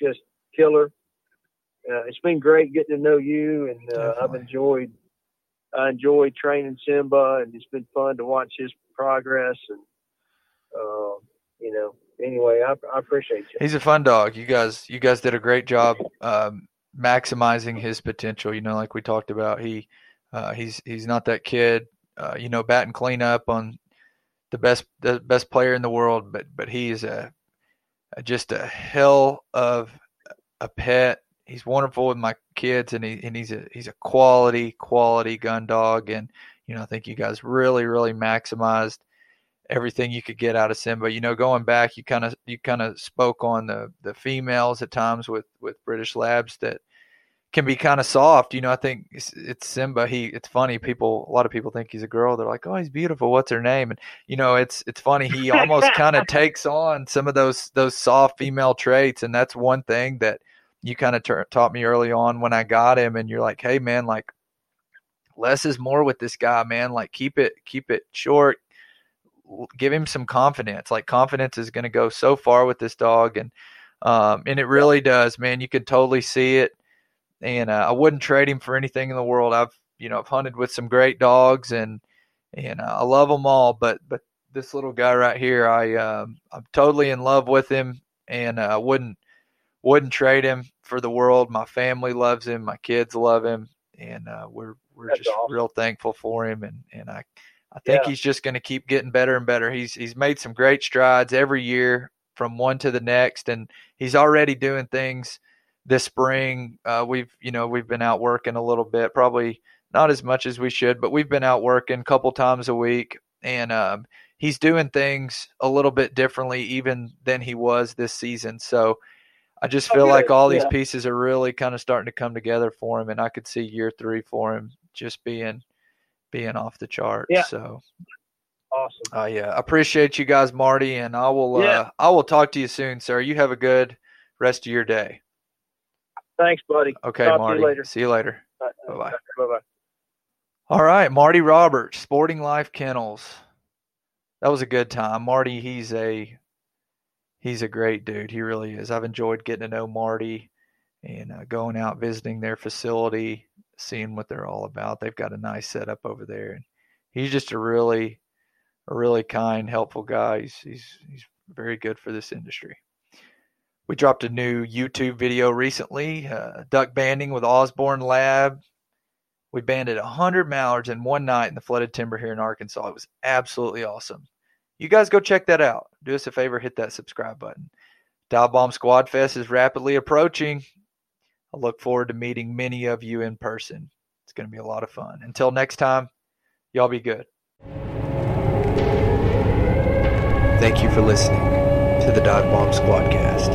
just killer. Uh, it's been great getting to know you, and uh, I've enjoyed I enjoyed training Simba, and it's been fun to watch his progress. And uh, you know, anyway, I, I, appreciate you. He's a fun dog. You guys, you guys did a great job um, maximizing his potential. You know, like we talked about, he uh, he's he's not that kid. Uh, you know, bat and clean up on the best the best player in the world, but but he's a, a just a hell of a pet. He's wonderful with my kids, and he and he's a he's a quality quality gun dog, and you know I think you guys really really maximized everything you could get out of Simba. You know, going back, you kind of you kind of spoke on the the females at times with with British Labs that can be kind of soft. You know, I think it's, it's, Simba. He, it's funny. People, a lot of people think he's a girl. They're like, "Oh, he's beautiful. What's her name?" And you know, it's it's funny. He almost kind of takes on some of those those soft female traits, and that's one thing that you kind of ter- taught me early on when I got him. And you're like, "Hey, man, like less is more with this guy, man. Like keep it keep it short." Give him some confidence. Like confidence is going to go so far with this dog, and um, and it really does, man. You can totally see it and uh, I wouldn't trade him for anything in the world. I've you know I've hunted with some great dogs and and uh, I love them all, but but this little guy right here, I um, I'm totally in love with him, and uh, I wouldn't wouldn't trade him for the world. My family loves him, my kids love him, and uh, we're we're That's just awesome. real thankful for him, and and I I think yeah. he's just going to keep getting better and better. He's he's made some great strides every year from one to the next, and he's already doing things this spring. Uh, we've you know we've been out working a little bit, probably not as much as we should, but we've been out working a couple times a week, and um, he's doing things a little bit differently even than he was this season. So I just feel like all these pieces are really kind of starting to come together for him, and I could see year three for him just being being off the chart. Yeah. So awesome. Uh, yeah, appreciate you guys, Marty, and I will. Yeah. Uh, I will talk to you soon, sir. You have a good rest of your day. Thanks, buddy. Okay, Talk Marty. You later. See you later. Bye bye. Bye bye. All right, Marty Roberts, Sporting Life Kennels. That was a good time. Marty, he's a he's a great dude. He really is. I've enjoyed getting to know Marty and uh, going out visiting their facility, seeing what they're all about. They've got a nice setup over there, and he's just a really a really kind, helpful guy. He's he's he's very good for this industry. We dropped a new YouTube video recently, uh, duck banding with Osborne Lab. We banded 100 mallards in one night in the flooded timber here in Arkansas. It was absolutely awesome. You guys go check that out. Do us a favor, hit that subscribe button. Dive Bomb Squad Fest is rapidly approaching. I look forward to meeting many of you in person. It's going to be a lot of fun. Until next time, y'all be good. Thank you for listening to the Dive Bomb Squadcast.